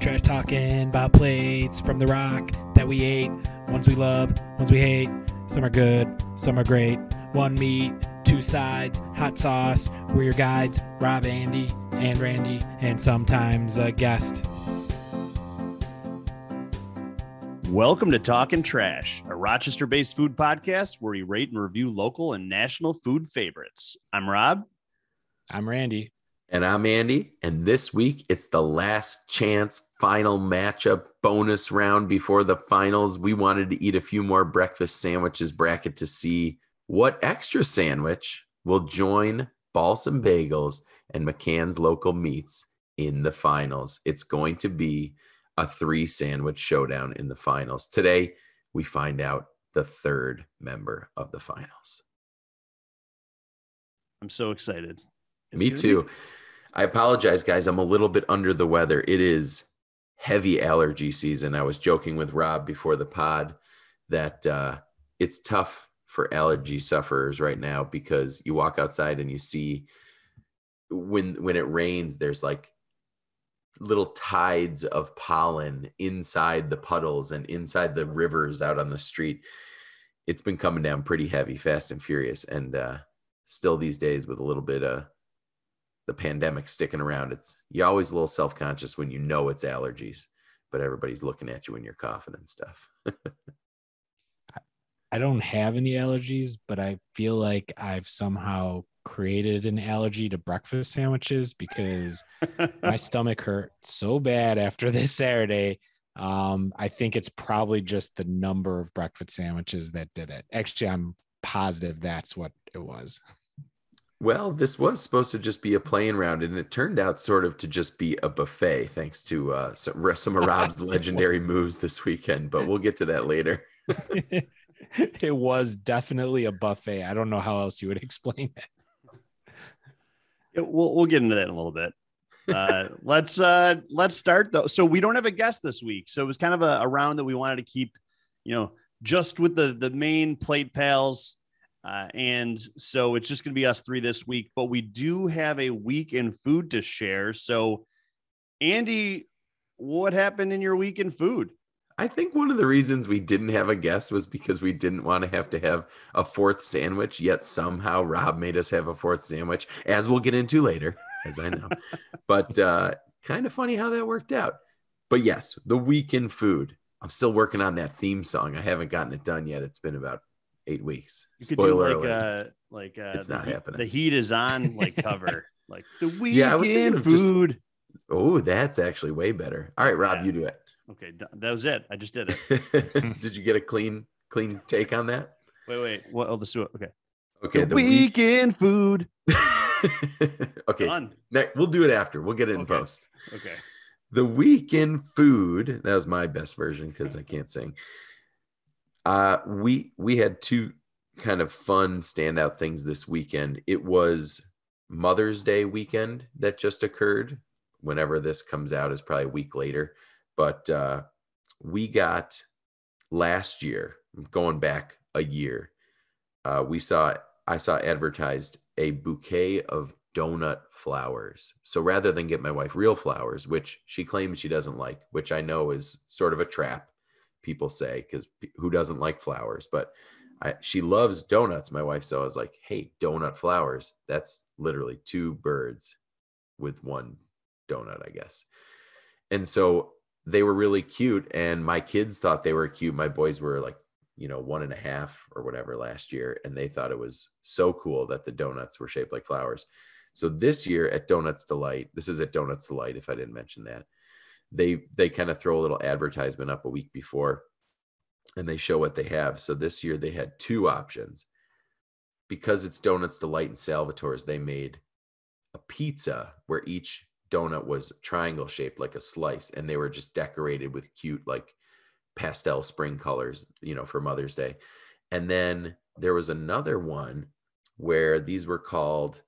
Trash talking about plates from the rock that we ate. Ones we love, ones we hate. Some are good, some are great. One meat, two sides, hot sauce. We're your guides, Rob, Andy, and Randy, and sometimes a guest. Welcome to Talking Trash, a Rochester based food podcast where we rate and review local and national food favorites. I'm Rob. I'm Randy. And I'm Andy. And this week, it's the last chance final matchup bonus round before the finals. We wanted to eat a few more breakfast sandwiches bracket to see what extra sandwich will join Balsam Bagels and McCann's Local Meats in the finals. It's going to be a three sandwich showdown in the finals. Today, we find out the third member of the finals. I'm so excited. It's Me too. be- I apologize, guys. I'm a little bit under the weather. It is heavy allergy season. I was joking with Rob before the pod that uh, it's tough for allergy sufferers right now because you walk outside and you see when when it rains, there's like little tides of pollen inside the puddles and inside the rivers out on the street. It's been coming down pretty heavy, fast and furious, and uh, still these days with a little bit of the pandemic sticking around. It's you always a little self conscious when you know it's allergies, but everybody's looking at you when you're coughing and stuff. I don't have any allergies, but I feel like I've somehow created an allergy to breakfast sandwiches because my stomach hurt so bad after this Saturday. Um, I think it's probably just the number of breakfast sandwiches that did it. Actually, I'm positive that's what it was. Well, this was supposed to just be a playing round, and it turned out sort of to just be a buffet, thanks to uh, some, some of Rob's legendary moves this weekend. But we'll get to that later. it was definitely a buffet. I don't know how else you would explain it. Yeah, we'll we'll get into that in a little bit. Uh, let's uh, let's start though. So we don't have a guest this week, so it was kind of a, a round that we wanted to keep, you know, just with the the main plate pals, uh, and so it's just going to be us three this week. But we do have a week in food to share. So, Andy, what happened in your week in food? I think one of the reasons we didn't have a guest was because we didn't want to have to have a fourth sandwich, yet somehow Rob made us have a fourth sandwich, as we'll get into later, as I know. but uh, kind of funny how that worked out. But yes, the week in food. I'm still working on that theme song. I haven't gotten it done yet. It's been about eight weeks. You could Spoiler do like alert. uh like uh It's the not heat- happening. The heat is on like cover. like the week Yeah, I was thinking in of just- food. oh, that's actually way better. All right, Rob, Yeah. you do it. Okay, that was it. I just did it. did you get a clean, clean take on that? Wait, wait. What? Oh, it. Okay. Okay, the, week food. okay, Done. ne- we'll do it after. We'll get it in Okay. post. Okay. The weekend food. That was my best version because I can't sing. Uh, we we had two kind of fun standout things this weekend. It was Mother's Day weekend that just occurred. Whenever this comes out is probably a week later, but uh, we got last year. Going back a year, uh, we saw I saw advertised a bouquet of donut flowers. So rather than get my wife real flowers, which she claims she doesn't like, which I know is sort of a trap, people say, because who doesn't like flowers? But I, she loves donuts, my wife. So I was like, hey, donut flowers. That's literally two birds with one donut, I guess. And so they were really cute. And my kids thought they were cute. My boys were like, you know, one and a half or whatever last year. And they thought it was so cool that the donuts were shaped like flowers. So this year at Donuts Delight, this is at Donuts Delight, if I didn't mention that, they they kind of throw a little advertisement up a week before and they show what they have. So this year they had two options. Because it's Donuts Delight and Salvatore's, they made a pizza where each donut was triangle shaped like a slice and they were just decorated with cute like pastel spring colors, you know, for Mother's Day. And then there was another one where these were called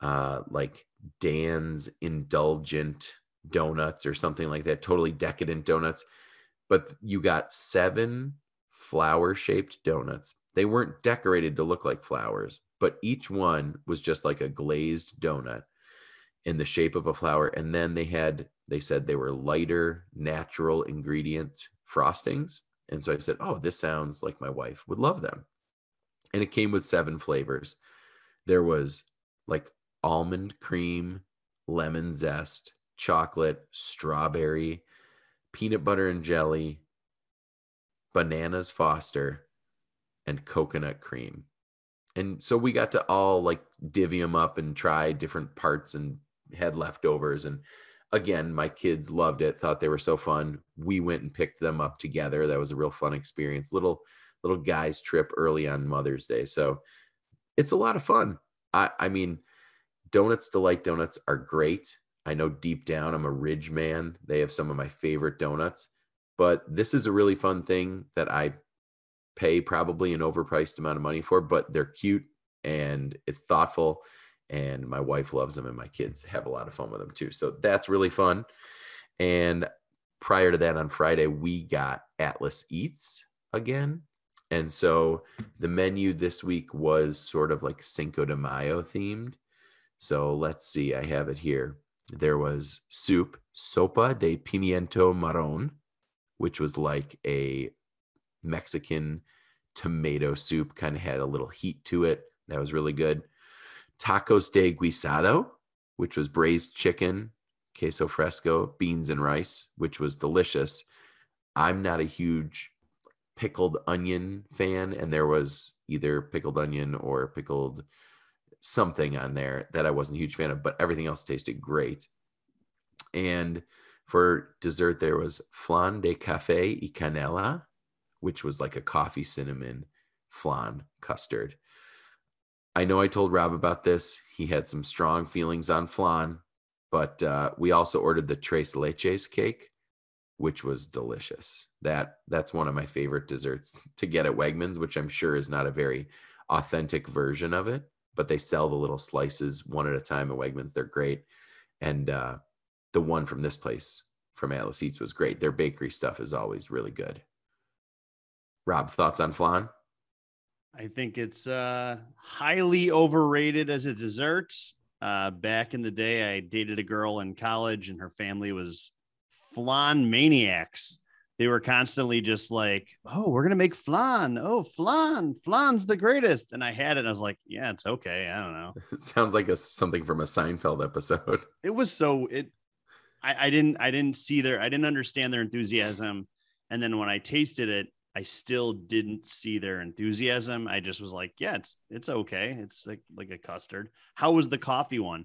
uh like Dan's indulgent donuts or something like that, totally decadent donuts. But you got seven flower shaped donuts. They weren't decorated to look like flowers, but each one was just like a glazed donut. in the shape of a flower. And then they had, they said they were lighter, natural ingredient frostings. And so I said, Oh, this sounds like my wife would love them. And it came with seven flavors. There was like almond cream, lemon zest, chocolate, strawberry, peanut butter and jelly, bananas foster, and coconut cream. And so we got to all like divvy them up and try different parts and had leftovers. And again, my kids loved it, thought they were so fun. We went and picked them up together. That was a real fun experience. Little little guys trip early on Mother's Day. So it's a lot of fun. I I mean, Donuts Delight donuts are great. I know deep down I'm a Ridge man. They have some of my favorite donuts, but this is a really fun thing that I pay probably an overpriced amount of money for, but they're cute and it's thoughtful and my wife loves them and my kids have a lot of fun with them too. So that's really fun. And prior to that on Friday we got Atlas Eats again. And so the menu this week was sort of like Cinco de Mayo themed. So let's see, I have it here. There was soup, sopa de pimiento marron, which was like a Mexican tomato soup, kind of had a little heat to it. That was really good. Tacos de guisado, which was braised chicken, queso fresco, beans and rice, which was delicious. I'm not a huge pickled onion fan, and there was either pickled onion or pickled something on there that I wasn't a huge fan of, but everything else tasted great. And for dessert, there was flan de café y canela, which was like a coffee cinnamon flan custard. I know I told Rob about this. He had some strong feelings on flan, but uh, we also ordered the tres leches cake, which was delicious. That that's one of my favorite desserts to get at Wegmans, which I'm sure is not a very authentic version of it, but they sell the little slices one at a time at Wegmans. They're great, and uh, the one from this place from Atlas Eats was great. Their bakery stuff is always really good. Rob, thoughts on flan? I think it's uh, highly overrated as a dessert. Uh, back in the day, I dated a girl in college, and her family was flan maniacs. They were constantly just like, "Oh, we're gonna make flan. Oh, flan, flan's the greatest." And I had it, and I was like, "Yeah, it's okay. I don't know." It sounds like a something from a Seinfeld episode. It was so it. I, I didn't. I didn't see their. I didn't understand their enthusiasm. And then when I tasted it, I still didn't see their enthusiasm. I just was like, yeah, it's it's okay. It's like like a custard. How was the coffee one?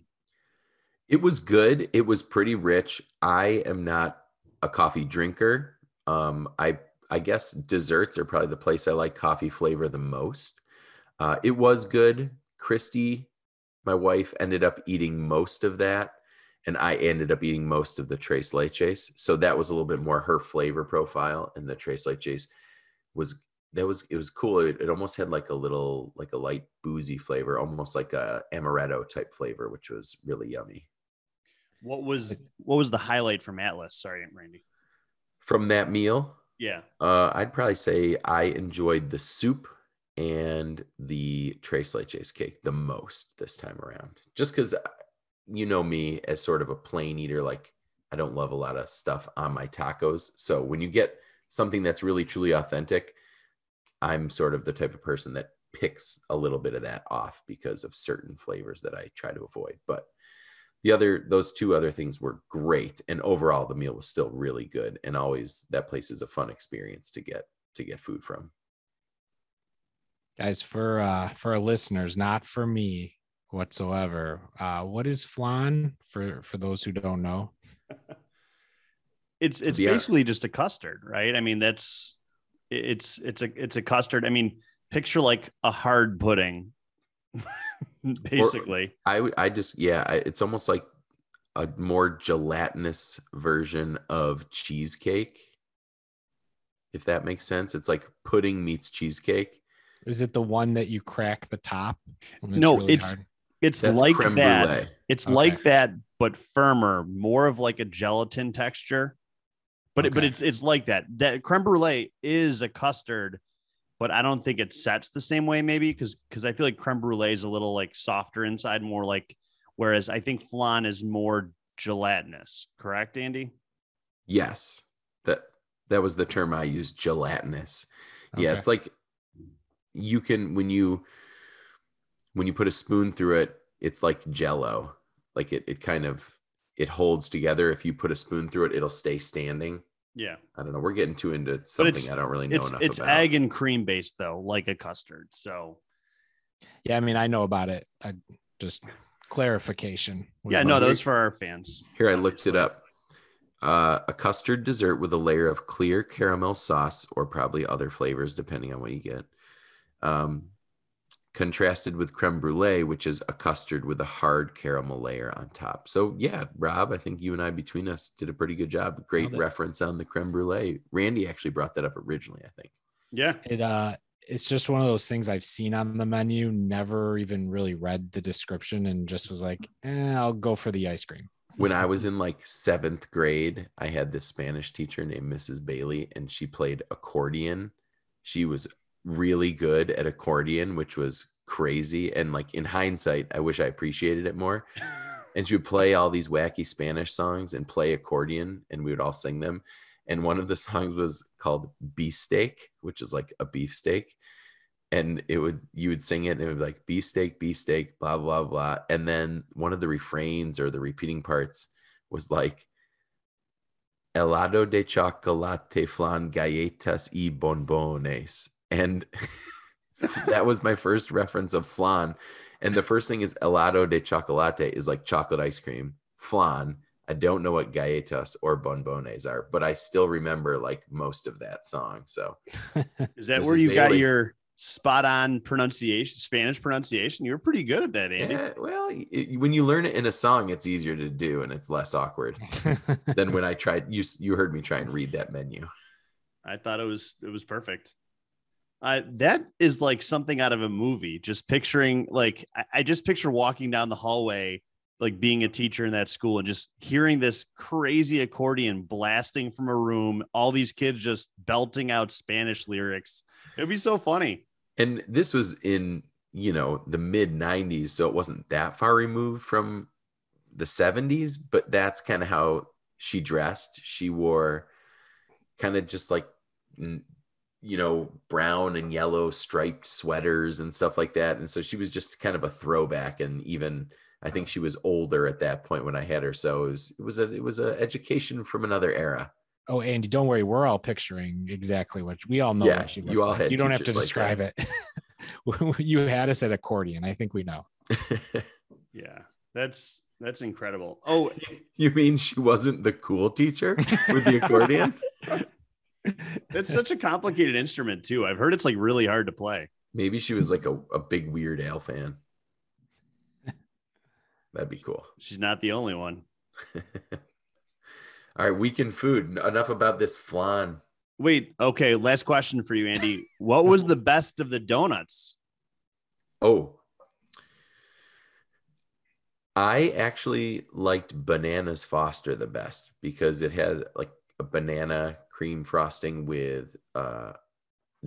It was good. It was pretty rich. I am not a coffee drinker. Um, I I guess desserts are probably the place I like coffee flavor the most. Uh, it was good. Christy, my wife, ended up eating most of that, and I ended up eating most of the tres leches. So that was a little bit more her flavor profile, and the tres leches was that was it was cool. It, it, almost had like a little like a light boozy flavor, almost like a amaretto type flavor, which was really yummy. What was what was the highlight from Atlas? Sorry, Randy. From that meal, yeah, uh, I'd probably say I enjoyed the soup and the tres leches cake the most this time around, just because uh, you know me as sort of a plain eater. Like I don't love a lot of stuff on my tacos, so when you get something that's really truly authentic, I'm sort of the type of person that picks a little bit of that off because of certain flavors that I try to avoid. But the other, those two other things were great. And overall, the meal was still really good. And always that place is a fun experience to get, to get food from. Guys, for, uh, for our listeners, not for me whatsoever. Uh, what is flan for, for those who don't know? it's it's basically just a custard, right? I mean, that's it's it's a it's a custard. I mean, picture like a hard pudding, basically. Or I I just yeah, it's almost like a more gelatinous version of cheesecake. If that makes sense, it's like pudding meets cheesecake. Is it the one that you crack the top? It's no, really it's hard? it's That's like that. Brulee. It's okay. like that, but firmer, more of like a gelatin texture. But okay. it, but it's it's like that. That creme brulee is a custard, but I don't think it sets the same way. Maybe because because I feel like creme brulee is a little like softer inside, more like whereas I think flan is more gelatinous. Correct, Andy? Yes, that that was the term I used. Gelatinous. Yeah, it's like you can when you when you put a spoon through it, it's like Jello. Like it, it kind of it holds together. If you put a spoon through it, it'll stay standing. Yeah. I don't know. We're getting too into something I don't really know It's enough it's about. egg and cream based though, like a custard. So Yeah, I mean, I know about it. I just clarification. yeah, no, those for our fans. Here, I looked it up. Uh, a custard dessert with a layer of clear caramel sauce, or probably other flavors, depending on what you get. Um, contrasted with creme brulee, which is a custard with a hard caramel layer on top. So, yeah, Rob, I think you and I between us did a pretty good job. Great reference on the creme brulee. Randy actually brought that up originally, I think. Yeah. It uh, it's just one of those things I've seen on the menu. Never even really read the description, and just was like, eh, I'll go for the ice cream. when I was in like seventh grade, I had this Spanish teacher named Mrs. Bailey, and she played accordion. She was really good at accordion, which was crazy. And like in hindsight, I wish I appreciated it more. And she would play all these wacky Spanish songs and play accordion, and we would all sing them. And one of the songs was called Beefsteak, which is like a beefsteak. And it would you would sing it and it would be like beefsteak, beefsteak, blah, blah, blah. And then one of the refrains or the repeating parts was like helado de chocolate flan galletas y bonbones. And that was my first reference of flan. And the first thing is helado de chocolate is like chocolate ice cream. Flan. I don't know what galletas or bonbones are, but I still remember like most of that song. So Is that Mrs. where you got your spot on pronunciation, Spanish pronunciation? You were pretty good at that, Andy. yeah, well, it, when you learn it in a song, it's easier to do and it's less awkward than when I tried. You you heard me try and read that menu. I thought it was it was perfect. Uh, that is like something out of a movie. Just picturing like I, I just picture walking down the hallway, like being a teacher in that school and just hearing this crazy accordion blasting from a room, all these kids just belting out Spanish lyrics. It'd be so funny. And this was in, you know, the mid 90s. So it wasn't that far removed from the 70s, but that's kind of how she dressed. She wore kind of just like, you know, brown and yellow striped sweaters and stuff like that. And so she was just kind of a throwback. And even, I think she was older at that point when I had her. So it was, it was a, it was a education from another era. oh, Andy, don't worry. We're all picturing exactly what we all know. Yeah, what she you all like. had You don't have to teachers like describe it. you had us at accordion. I think we know. Yeah, that's that's incredible. Oh, you mean she wasn't the cool teacher with the accordion? It's such a complicated instrument too. I've heard it's like really hard to play. Maybe she was like a, a big Weird Al fan. That'd be cool. She's not the only one. All right, weekend food. Enough about this flan. Wait, okay. Last question for you, Andy. What was the best of the donuts? Oh, I actually liked Bananas Foster the best because it had like a banana cream frosting with uh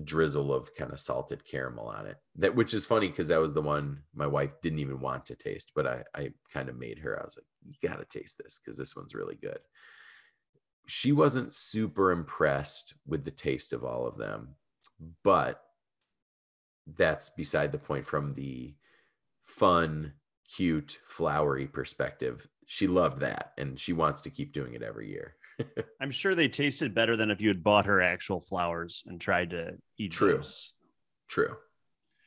drizzle of kind of salted caramel on it. That which is funny because that was the one my wife didn't even want to taste, but I I kind of made her. I was like, you got to taste this because this one's really good. She wasn't super impressed with the taste of all of them, but that's beside the point from the fun, cute, flowery perspective. She loved that and she wants to keep doing it every year. I'm sure they tasted better than if you had bought her actual flowers and tried to eat True. those. True.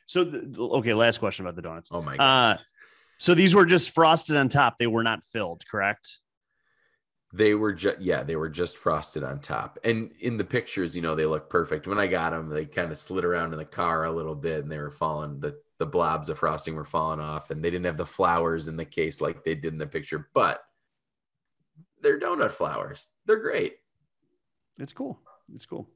So, the, okay, last question about the donuts. Oh my god. Uh, so these were just frosted on top. They were not filled, correct? they were just yeah, they were just frosted on top. And in the pictures, you know, they look perfect. When I got them, they kind of slid around in the car a little bit and they were falling the the blobs of frosting were falling off and they didn't have the flowers in the case like they did in the picture, but they're donut flowers. They're great. It's cool. It's cool.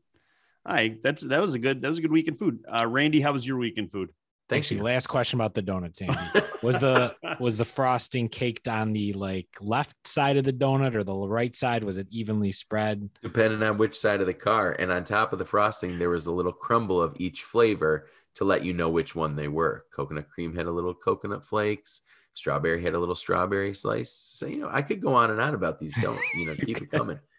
All right, that's that was a good that was a good week in food. Uh, Randy, how was your week in food? Thank Actually, you. last question about the donuts, Andy. Was the was the frosting caked on the like left side of the donut or the right side? Was it evenly spread? depending on which side of the car. And on top of the frosting, there was a little crumble of each flavor to let you know which one they were. Coconut cream had a little coconut flakes. Strawberry had a little strawberry slice. So you know, I could go on and on about these. Don't you know? Keep it coming.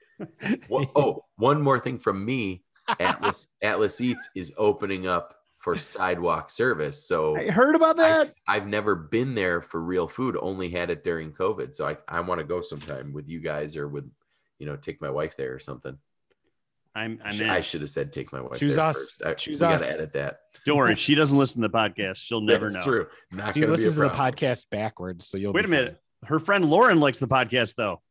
Well, oh, one more thing from me. Atlas Atlas Eats is opening up for sidewalk service. So I heard about that. I, have never been there for real food. Only had it during COVID. So I, I want to go sometime with you guys or with, you know, take my wife there or something. I'm, I'm I should have said take my wife. Choose us. First. I, Choose we us. Gotta edit that. Don't worry, she doesn't listen to the podcast. She'll never know. That's know. true. Not She gonna be a listens to the podcast backwards, so you'll Wait be a minute. Her friend Lauren likes the podcast though.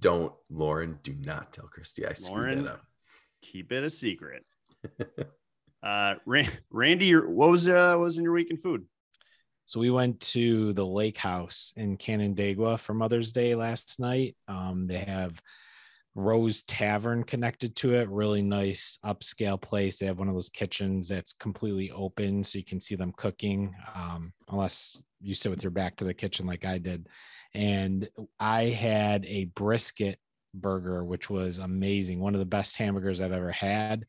Don't, Lauren. Do not tell Christy. I screwed Lauren? that up. Keep it a secret. uh, Randy, your, what was uh, what was in your weekend food? So we went to the lake house in Canandaigua for Mother's Day last night. Um, they have Rose Tavern connected to it. Really nice upscale place. They have one of those kitchens that's completely open, so you can see them cooking, um, unless you sit with your back to the kitchen like I did. And I had a brisket burger, which was amazing. One of the best hamburgers I've ever had.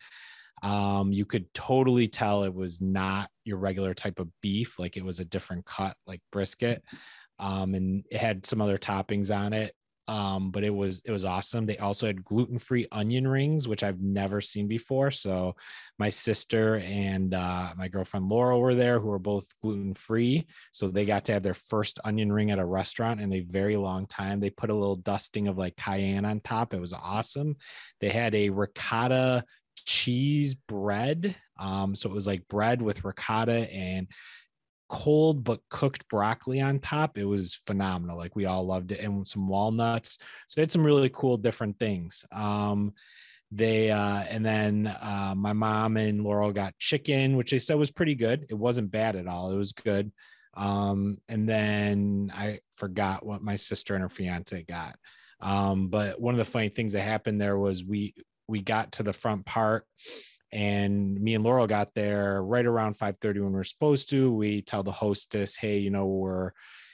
Um, you could totally tell it was not your regular type of beef, like it was a different cut, like brisket. Um, and it had some other toppings on it. Um, but it was it was awesome. They also had gluten-free onion rings, which I've never seen before. So my sister and uh, my girlfriend Laurel were there, who are both gluten-free. So they got to have their first onion ring at a restaurant in a very long time. They put a little dusting of like cayenne on top. It was awesome. They had a ricotta cheese bread. Um, so it was like bread with ricotta and cold but cooked broccoli on top. It was phenomenal. Like we all loved it, and some walnuts. So they had some really cool different things. Um, they uh, and then uh, my mom and Laurel got chicken, which they said was pretty good. It wasn't bad at all. It was good. Um, and then I forgot what my sister and her fiance got. Um, but one of the funny things that happened there was we we got to the front part and me and Laurel got there right around 5:30 when we are supposed to. We tell the hostess, "Hey, you know, we're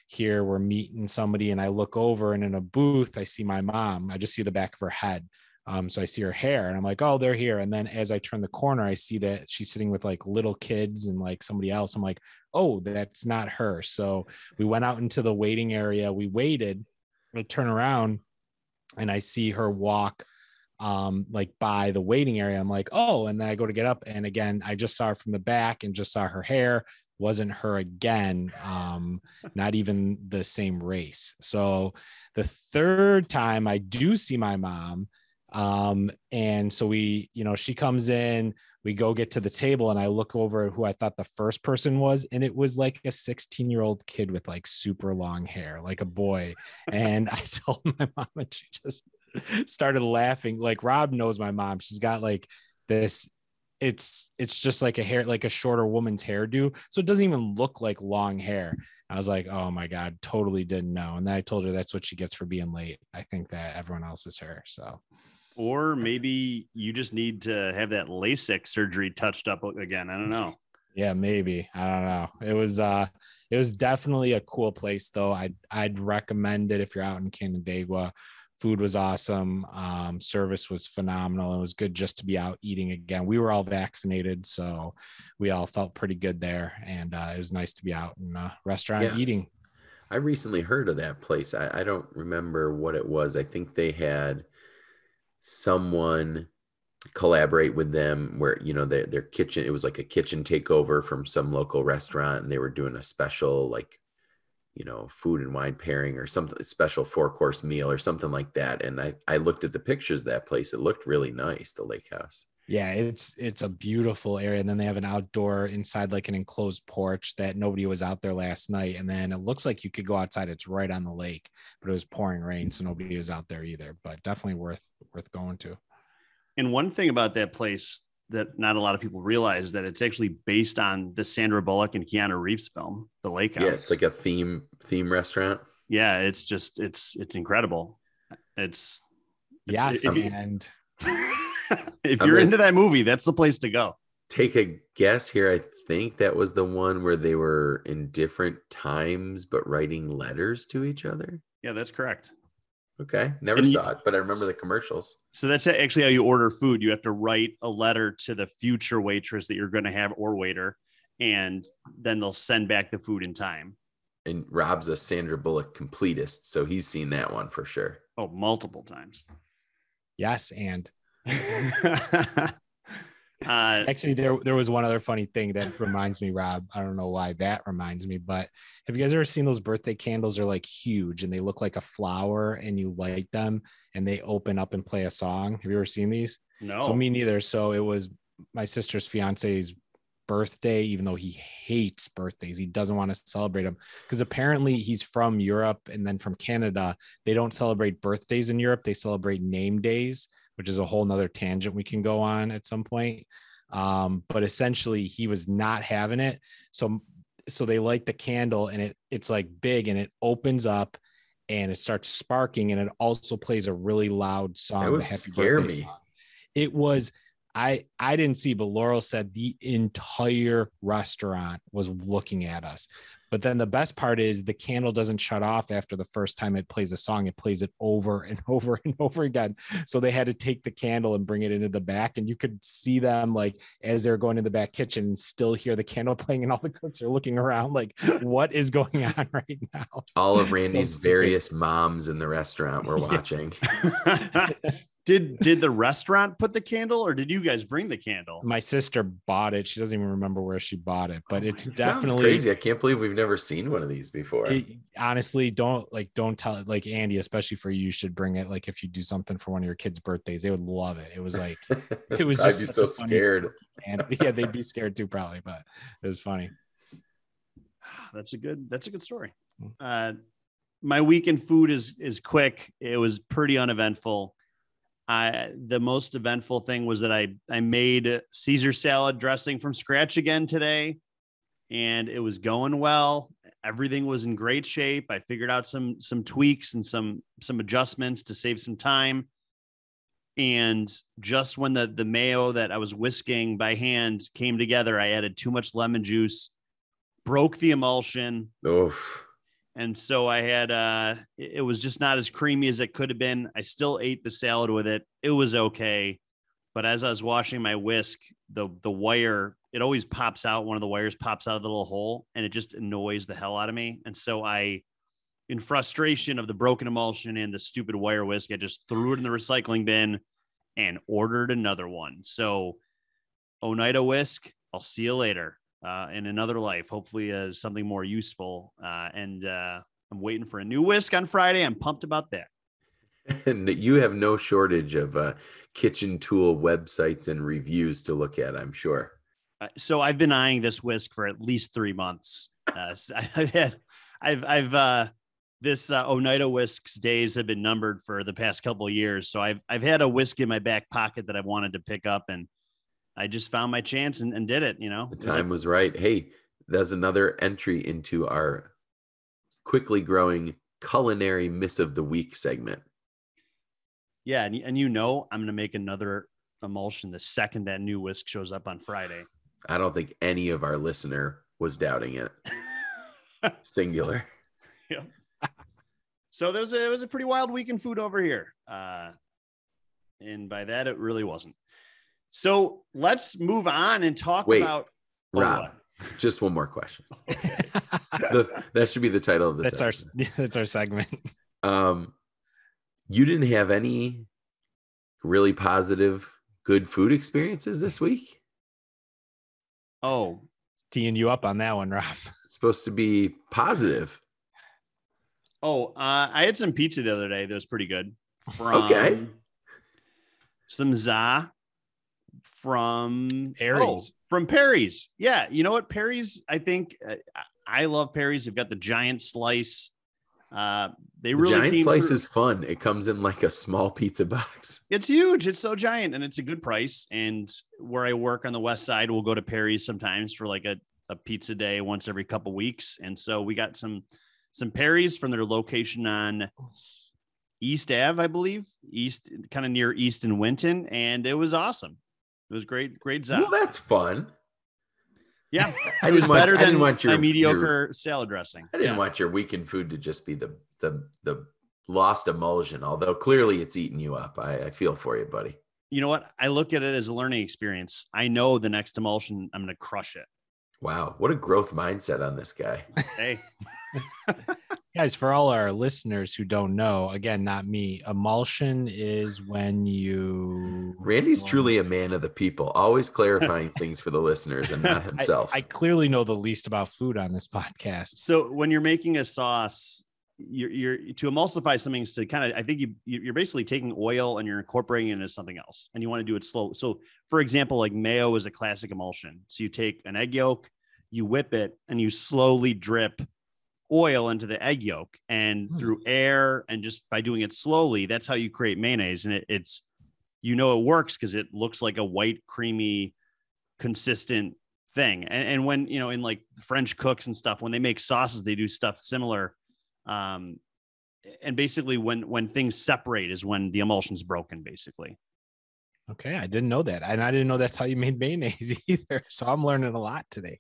here, we're meeting somebody." And I look over and in a booth, I see my mom. I just see the back of her head. Um, so I see her hair and I'm like, oh, they're here. And then as I turn the corner, I see that she's sitting with like little kids and like somebody else. I'm like, oh, that's not her. So we went out into the waiting area. We waited. I turn around and I see her walk um like by the waiting area i'm like oh and then i go to get up and again i just saw her from the back and just saw her hair wasn't her again um not even the same race. So the third time i do see my mom um and so we you know she comes in we go get to the table and i look over at who i thought the first person was and it was like a 16 year old kid with like super long hair like a boy. And i told my mom and she just started laughing. Like rob knows my mom. She's got like this it's it's just like a hair like a shorter woman's hairdo. So it doesn't even look like long hair. I was like oh my god totally didn't know. And then i told her that's what she gets for being late. I think that everyone else is her so. Or maybe you just need to have that LASIK surgery touched up again. I don't know. yeah maybe. I don't know. It was uh it was definitely a cool place though. I'd i'd recommend it if you're out in canandaigua food was awesome um, service was phenomenal it was good just to be out eating again we were all vaccinated so we all felt pretty good there and uh, it was nice to be out in a restaurant Yeah. eating I recently heard of that place. I, I don't remember what it was. I think they had someone collaborate with them where you know their their kitchen it was like a kitchen takeover from some local restaurant and they were doing a special like you know food and wine pairing or something special four course meal or something like that and i i looked at the pictures of that place it looked really nice the lake house. Yeah it's it's a beautiful area and then they have an outdoor inside like an enclosed porch that nobody was out there last night and then it looks like you could go outside it's right on the lake but it was pouring rain so nobody was out there either but definitely worth worth going to. And one thing about that place that not a lot of people realize that it's actually based on the Sandra Bullock and Keanu Reeves film, The Lake House. yeah it's like a theme theme restaurant yeah, it's just it's it's incredible. It's, it's yes if, and if you're gonna- into that movie, that's the place to go. take a guess here i think that was the one where they were in different times but writing letters to each other Yeah, that's correct. Okay, never And you- saw it, but I remember the commercials. So that's actually how you order food. You have to write a letter to the future waitress that you're going to have or waiter, and then they'll send back the food in time. and Rob's a Sandra Bullock completist, so he's seen that one for sure. Oh, multiple times. Yes, and uh, actually there there was one other funny thing that reminds me, Rob. I don't know why that reminds me, but have you guys ever seen those birthday candles? They're like huge and they look like a flower, and you light them and they open up and play a song. Have you ever seen these? no. So me neither. So it was my sister's fiance's birthday, even though he hates birthdays. He doesn't want to celebrate them because apparently he's from Europe and then from Canada. They don't celebrate birthdays in Europe. They celebrate name days, which is a whole nother tangent we can go on at some point. Um, but essentially he was not having it. So so they light the candle and it it's like big and it opens up and it starts sparking and it also plays a really loud song. That would scare me. song. It was I I didn't see, but Laurel said the entire restaurant was looking at us. But then the best part is the candle doesn't shut off after the first time it plays a song. It plays it over and over and over again. So they had to take the candle and bring it into the back, and you could see them like as they're going to the back kitchen, and still hear the candle playing, and all the cooks are looking around like, "What is going on right now?" All of Randy's stupid. various moms in the restaurant were Yeah. Watching. did did the restaurant put the candle or did you guys bring the candle? My sister bought it. She doesn't even remember where she bought it, but Oh it's my- definitely crazy. I can't believe we've never seen one of these before. it, honestly don't like don't tell it like andy especially for you you should bring it like if you do something for one of your kids birthdays they would love it it was like it was I'd just be so scared. and yeah they'd be scared too probably but it was funny That's a good that's a good story. Mm. Uh my weekend food is is quick. It was pretty uneventful. I the most eventful thing was that I I made Caesar salad dressing from scratch again today and it was going well. Everything was in great shape. I figured out some some tweaks and some some adjustments to save some time. And just when the the mayo that I was whisking by hand came together, I added too much lemon juice, broke the emulsion, Oof. And so I had uh it was just not as creamy as it could have been. I still ate the salad with it. It was okay. But as I was washing my whisk, the the wire, it always pops out. One of the wires pops out of the little hole and it just annoys the hell out of me. And so I in frustration of the broken emulsion and the stupid wire whisk, I just threw it in the recycling bin and ordered another one. So Oneida whisk, I'll see you later uh, in another life, hopefully uh, something more useful. Uh, and uh, I'm waiting for a new whisk on Friday. I'm pumped about that. And you have no shortage of uh, kitchen tool websites and reviews to look at, I'm sure. So I've been eyeing this whisk for at least three months. Uh, so I've had, I've, I've, uh, this uh, Oneida whisks days have been numbered for the past couple of years. So I've, I've had a whisk in my back pocket that I wanted to pick up, and I just found my chance and, and did it. You know, The It was like- time was right. Hey, there's another entry into our quickly growing culinary miss of the week segment. yeah, and, and you know, I'm going to make another emulsion the second that new whisk shows up on Friday. I don't think any of our listener was doubting it. Singular. So there was a, it was a pretty wild week in food over here. Uh, and by that, it really wasn't. So let's move on and talk Wait, about oh, Rob, what? just one more question. The- that should be the title of this. that's our that's our segment Um, you didn't have any really positive, good food experiences this week. Oh, teeing you up on that one rob It's supposed to be positive. oh, uh, I had some pizza the other day that was pretty good. From Okay. Some za from Perry's. oh, from Perry's. Yeah, you know what? Perry's. I think uh, I love Perry's. They've got the giant slice. Uh, they The really giant slice through- is fun. It comes in like a small pizza box. It's huge. It's so giant and it's a good price. And where I work on the west side, we'll go to Perry's sometimes for like a, a pizza day once every couple weeks. And so we got some some Perry's from their location on East Ave, I believe, East kind of near East and Winton, and it was awesome. It was great, great Well, job. that's fun. yeah, I it was didn't want, better I didn't than want your my your- mediocre salad dressing. I didn't Yeah. want your weekend food to just be the the the lost emulsion. Although clearly it's eating you up. I, I feel for you, buddy. You know what? I look at it as a learning experience. I know the next emulsion, I'm going to crush it. Wow, what a growth mindset on this guy. Hey, Guys, for all our listeners who don't know, again, not me, emulsion is when you. Randy's truly a man of the people, always clarifying things for the listeners and not himself. I, clearly know the least about food on this podcast. so when you're making a sauce, you're, you're to emulsify something is to kind of, I think you you- you're basically taking oil and you're incorporating it into something else, and you want to do it slow. So, for example, like mayo is a classic emulsion. So you take an egg yolk, you whip it, and you slowly drip oil into the egg yolk, and Hmm. through air and just by doing it slowly, that's how you create mayonnaise, and it, it's you know it works because it looks like a white, creamy, consistent thing. And, and when you know, in like French cooks and stuff, when they make sauces, they do stuff similar. Um, and basically, when when things separate is when the emulsion's broken. Basically, Okay, I didn't know that, and I didn't know that's how you made mayonnaise either. So I'm learning a lot today.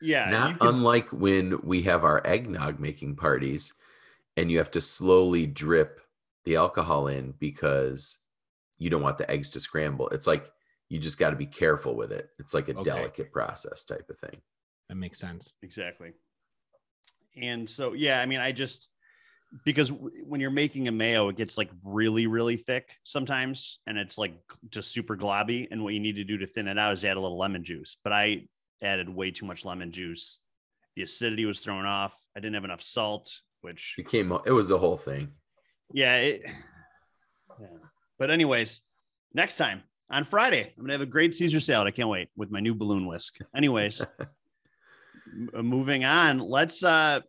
Yeah. Not can- unlike when we have our eggnog making parties and you have to slowly drip the alcohol in because you don't want the eggs to scramble. It's like you just got to be careful with it. It's like a Okay. delicate process type of thing. That makes sense. exactly. And so, yeah, I mean, I just because when you're making a mayo, it gets like really, really thick sometimes, and it's like just super globby. And what you need to do to thin it out is add a little lemon juice. But I added way too much lemon juice. The acidity was thrown off. I didn't have enough salt, which It came, it was a whole thing. yeah, it, yeah. But anyways, next time on Friday, I'm gonna have a great Caesar salad. I can't wait with my new balloon whisk. Anyways, m- uh, moving on. Let's uh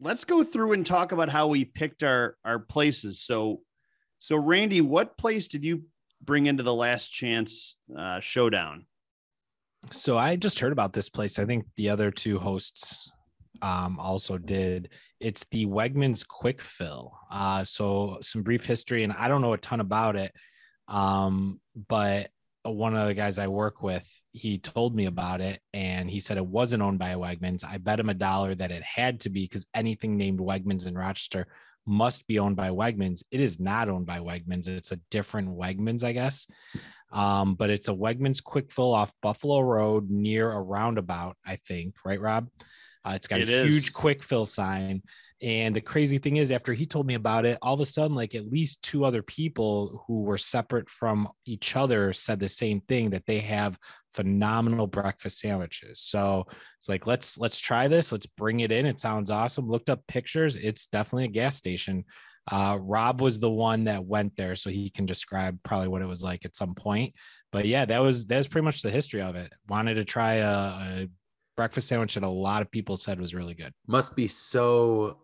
let's go through and talk about how we picked our our places. So, so Randy, what place did you bring into the Last Chance uh, showdown? So I just heard about this place. I think the other two hosts um, also did. It's the Wegmans Quick Fill. Uh, so some brief history, and I don't know a ton about it, um, but one of the guys I work with, he told me about it, and he said it wasn't owned by Wegmans. I bet him a dollar that it had to be because anything named Wegmans in Rochester must be owned by Wegmans. It is not owned by Wegmans. It's a different Wegmans, I guess. Um, but it's a Wegmans quick fill off Buffalo Road near a roundabout, I think, right, Rob? Uh, it's got It a is. huge quick fill sign. And the crazy thing is, after he told me about it, all of a sudden, like at least two other people who were separate from each other said the same thing that they have phenomenal breakfast sandwiches. So it's like let's let's try this. Let's bring it in. It sounds awesome. Looked up pictures. It's definitely a gas station. Uh, Rob was the one that went there, so he can describe probably what it was like at some point. But yeah, that was that was pretty much the history of it. Wanted to try a, a breakfast sandwich that a lot of people said was really good. Must be so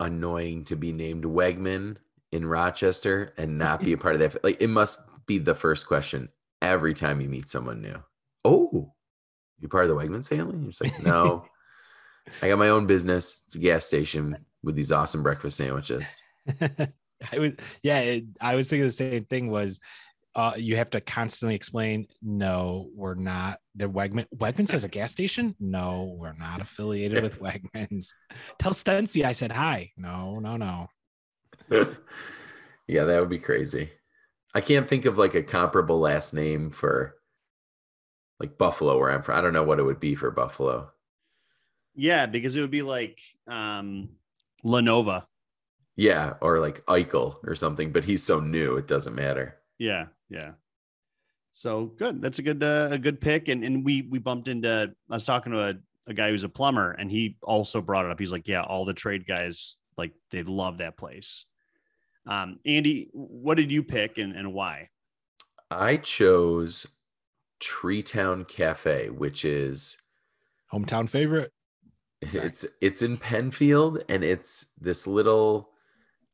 annoying to be named Wegman in Rochester and not be a part of that. Like it must be the first question every time you meet someone new. Oh, you part of the Wegmans family? You're just like, no, I got my own business. It's a gas station with these awesome breakfast sandwiches. I was yeah, it, I was thinking the same thing was uh, you have to constantly explain, no, we're not the Wegman. Wegmans has a gas station? No, we're not affiliated with Wegmans. Tell Stency I said hi. No, no, no. yeah, that would be crazy. I can't think of like a comparable last name for like Buffalo, where I'm from. I don't know what it would be for Buffalo. Yeah, because it would be like um Lenova. Yeah, or like Eichel or something, but he's so new, it doesn't matter. Yeah, yeah. So good. That's a good uh, a good pick. And and we we bumped into. I was talking to a, a guy who's a plumber, and he also brought it up. He's like, yeah, all the trade guys like they love that place. Um, Andy, what did you pick and and why? I chose Tree Town Cafe, which is Hometown favorite. Sorry. it's it's in Penfield and it's this little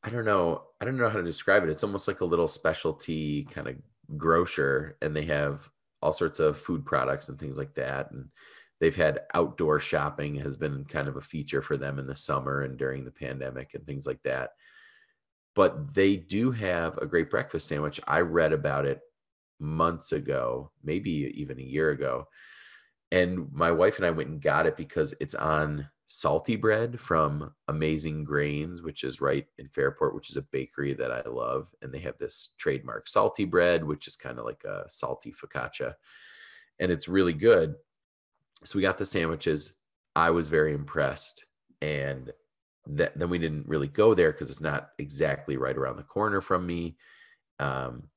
I don't know, I don't know how to describe it. It's almost like a little specialty kind of grocer and they have all sorts of food products and things like that and they've had outdoor shopping has been kind of a feature for them in the summer and during the pandemic and things like that. But they do have a great breakfast sandwich. I read about it months ago, maybe even a year ago. And my wife and I went and got it because it's on salty bread from Amazing Grains, which is right in Fairport, which is a bakery that I love. And they have this trademark salty bread, which is kind of like a salty focaccia. And it's really good. so we got the sandwiches. I was very impressed. And then we didn't really go there because it's not exactly right around the corner from me. Um,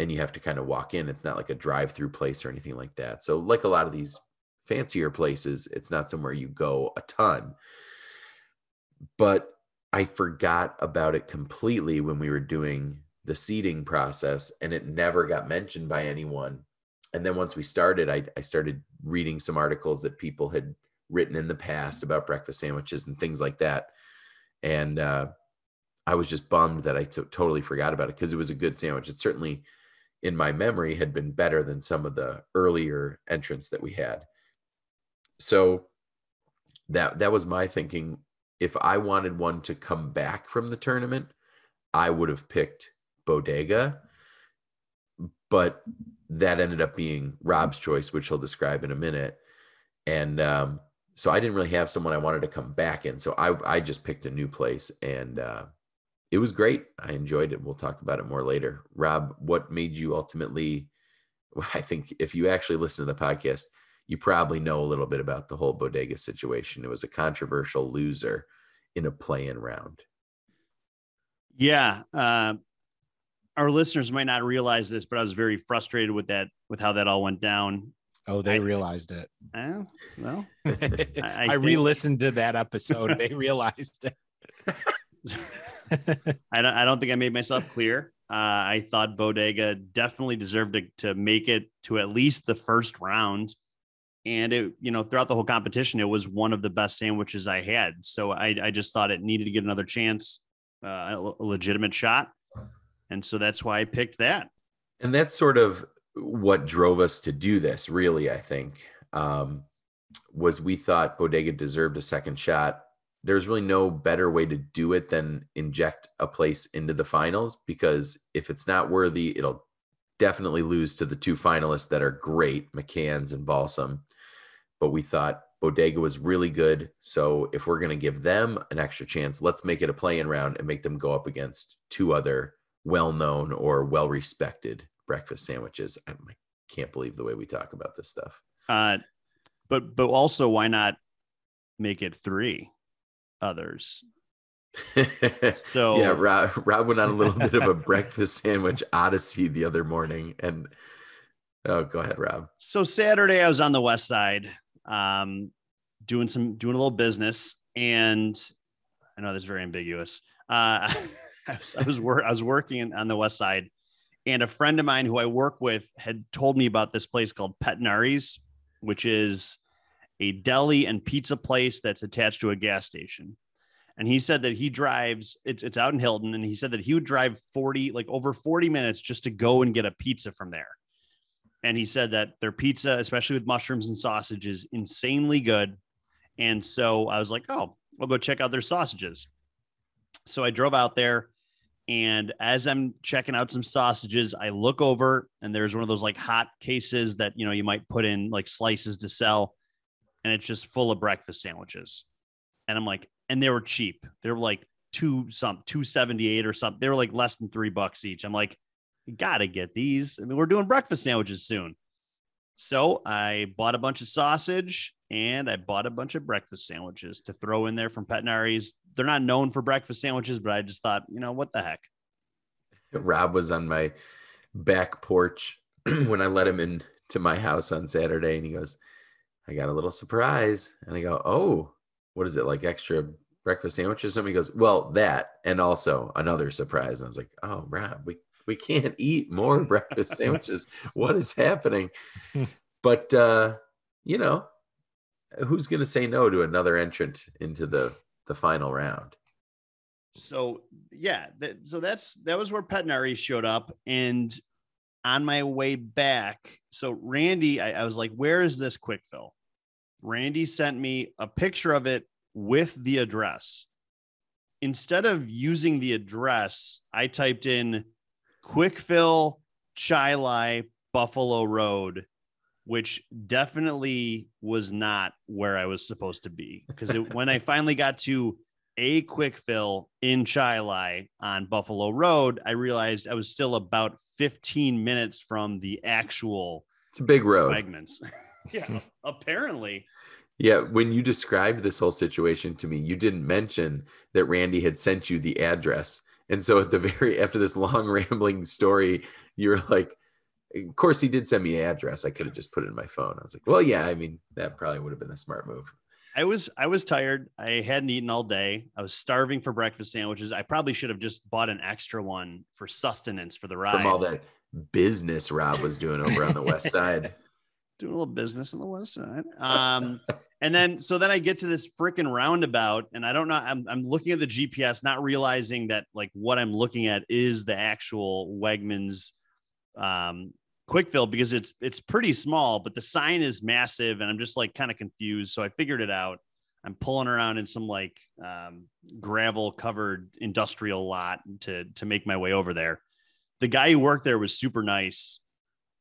and you have to kind of walk in. It's not like a drive through place or anything like that. So, like a lot of these fancier places, it's not somewhere you go a ton. But I forgot about it completely when we were doing the seeding process, and it never got mentioned by anyone. And then once we started, I, I started reading some articles that people had written in the past about breakfast sandwiches and things like that. And uh, I was just bummed that I t- totally forgot about it because it was a good sandwich. It certainly, in my memory, had been better than some of the earlier entrants that we had. So that that was my thinking. If I wanted one to come back from the tournament, I would have picked Bodega. But that ended up being Rob's choice, which he'll describe in a minute. And um, so I didn't really have someone I wanted to come back in. So I I just picked a new place and uh, it was great. I enjoyed it. We'll talk about it more later. Rob, what made you ultimately? I think if you actually listen to the podcast, you probably know a little bit about the whole bodega situation. It was a controversial loser in a play-in round. Yeah, uh, our listeners might not realize this, but I was very frustrated with that, with how that all went down. Oh, they I, realized it. Uh, well, I, I, I re-listened to that episode. they realized it. I don't. I don't think I made myself clear. Uh, I thought Bodega definitely deserved to, to make it to at least the first round, and it, you know, throughout the whole competition, it was one of the best sandwiches I had. So I, I just thought it needed to get another chance, uh, a legitimate shot, and so that's why I picked that. And that's sort of what drove us to do this, really, I think, um, was we thought Bodega deserved a second shot. There's really no better way to do it than inject a place into the finals because if it's not worthy, it'll definitely lose to the two finalists that are great, McCann's and Balsam. But we thought Bodega was really good. So if we're going to give them an extra chance, let's make it a play in round and make them go up against two other well known or well respected breakfast sandwiches. I can't believe the way we talk about this stuff. Uh, but but also, why not make it three others? so yeah, Rob, Rob went on a little bit of a breakfast sandwich odyssey the other morning, and oh, go ahead, Rob. So Saturday, I was on the west side, um, doing some doing a little business, and I know that's very ambiguous. Uh, I was I was, wor- I was working on the west side, and a friend of mine who I work with had told me about this place called Pettinari's, which is a deli and pizza place that's attached to a gas station. And he said that he drives, it's, it's out in Hilton. And he said that he would drive 40, like over 40 minutes just to go and get a pizza from there. And he said that their pizza, especially with mushrooms and sausage, is insanely good. And so I was like, oh, we'll go check out their sausages. So I drove out there and as I'm checking out some sausages, I look over and there's one of those like hot cases that, you know, you might put in like slices to sell. And it's just full of breakfast sandwiches. And I'm like, and they were cheap. They were like two some 278 or something. They were like less than three bucks each. I'm like, you gotta get these. I mean, we're doing breakfast sandwiches soon. So I bought a bunch of sausage and I bought a bunch of breakfast sandwiches to throw in there from Pettinari's. They're not known for breakfast sandwiches, but I just thought, you know, what the heck? Rob was on my back porch when I let him in to my house on Saturday, and he goes, "I got a little surprise," and I go, "Oh, what is it like extra breakfast sandwiches?" Somebody goes, "Well, that, and also another surprise." And I was like, "Oh, Rob, we we can't eat more breakfast sandwiches. what is happening?" but uh, you know, who's going to say no to another entrant into the the final round? So yeah, that, so that's that was where Pettinari showed up, and on my way back, so Randy, I, I was like, "Where is this quick fill?" Randy sent me a picture of it with the address. Instead of using the address, I typed in quick fill Chili Buffalo Road which definitely was not where I was supposed to be. Because when I finally got to a quick fill in Chili on Buffalo Road, I realized I was still about 15 minutes from the actual it's a big road segments. Yeah, apparently. Yeah, when you described this whole situation to me, you didn't mention that Randy had sent you the address. And so at the very after this long rambling story, you were like, of course he did send me an address. I could have just put it in my phone. I was like, well, yeah, I mean, that probably would have been a smart move. I was I was tired. I hadn't eaten all day. I was starving for breakfast sandwiches. I probably should have just bought an extra one for sustenance for the ride. From all that business Rob was doing over on the west side. Doing a little business in the west side. Um, and then so then I get to this freaking roundabout, and I don't know. I'm I'm looking at the GPS, not realizing that like what I'm looking at is the actual Wegmans um quick fill because it's it's pretty small, but the sign is massive, and I'm just like kind of confused. So I figured it out. I'm pulling around in some like um, gravel covered industrial lot to to make my way over there. The guy who worked there was super nice.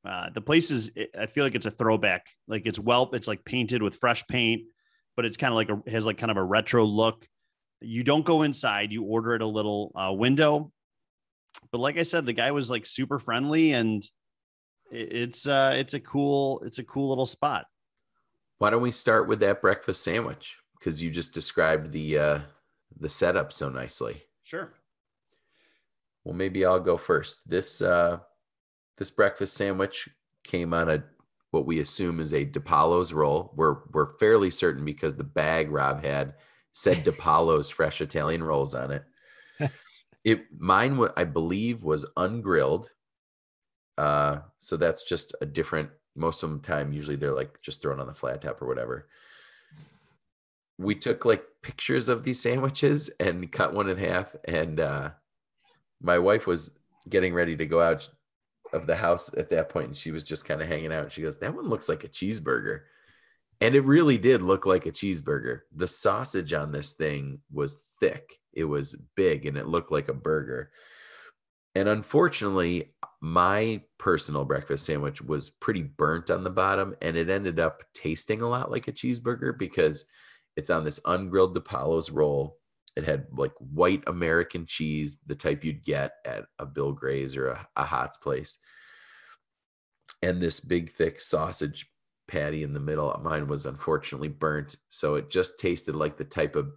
Uh, the place is I feel like it's a throwback. Like it's well, it's like painted with fresh paint, but it's kind of like a has like kind of a retro look. You don't go inside. You order at a little uh, window. But like I said, the guy was like super friendly and it's uh it's a cool it's a cool little spot why don't we start with that breakfast sandwich because you just described the uh the setup so nicely sure well maybe i'll go first this uh this breakfast sandwich came on a what we assume is a DiPaolo's roll. We're we're fairly certain because the bag Rob had said DiPaolo's fresh Italian rolls on it. It mine, I believe, was ungrilled, uh, so that's just a different. Most of the time, usually they're like just thrown on the flat top or whatever. We took like pictures of these sandwiches and cut one in half. And uh, my wife was getting ready to go out of the house at that point, and she was just kind of hanging out. She goes, "That one looks like a cheeseburger." And it really did look like a cheeseburger. The sausage on this thing was thick, it was big, and it looked like a burger. And unfortunately, my personal breakfast sandwich was pretty burnt on the bottom and it ended up tasting a lot like a cheeseburger because it's on this ungrilled DiPaolo's roll. It had like white American cheese, the type you'd get at a Bill Gray's or a, a Hot's place. And this big, thick sausage patty in the middle. Mine was unfortunately burnt. So it just tasted like the type of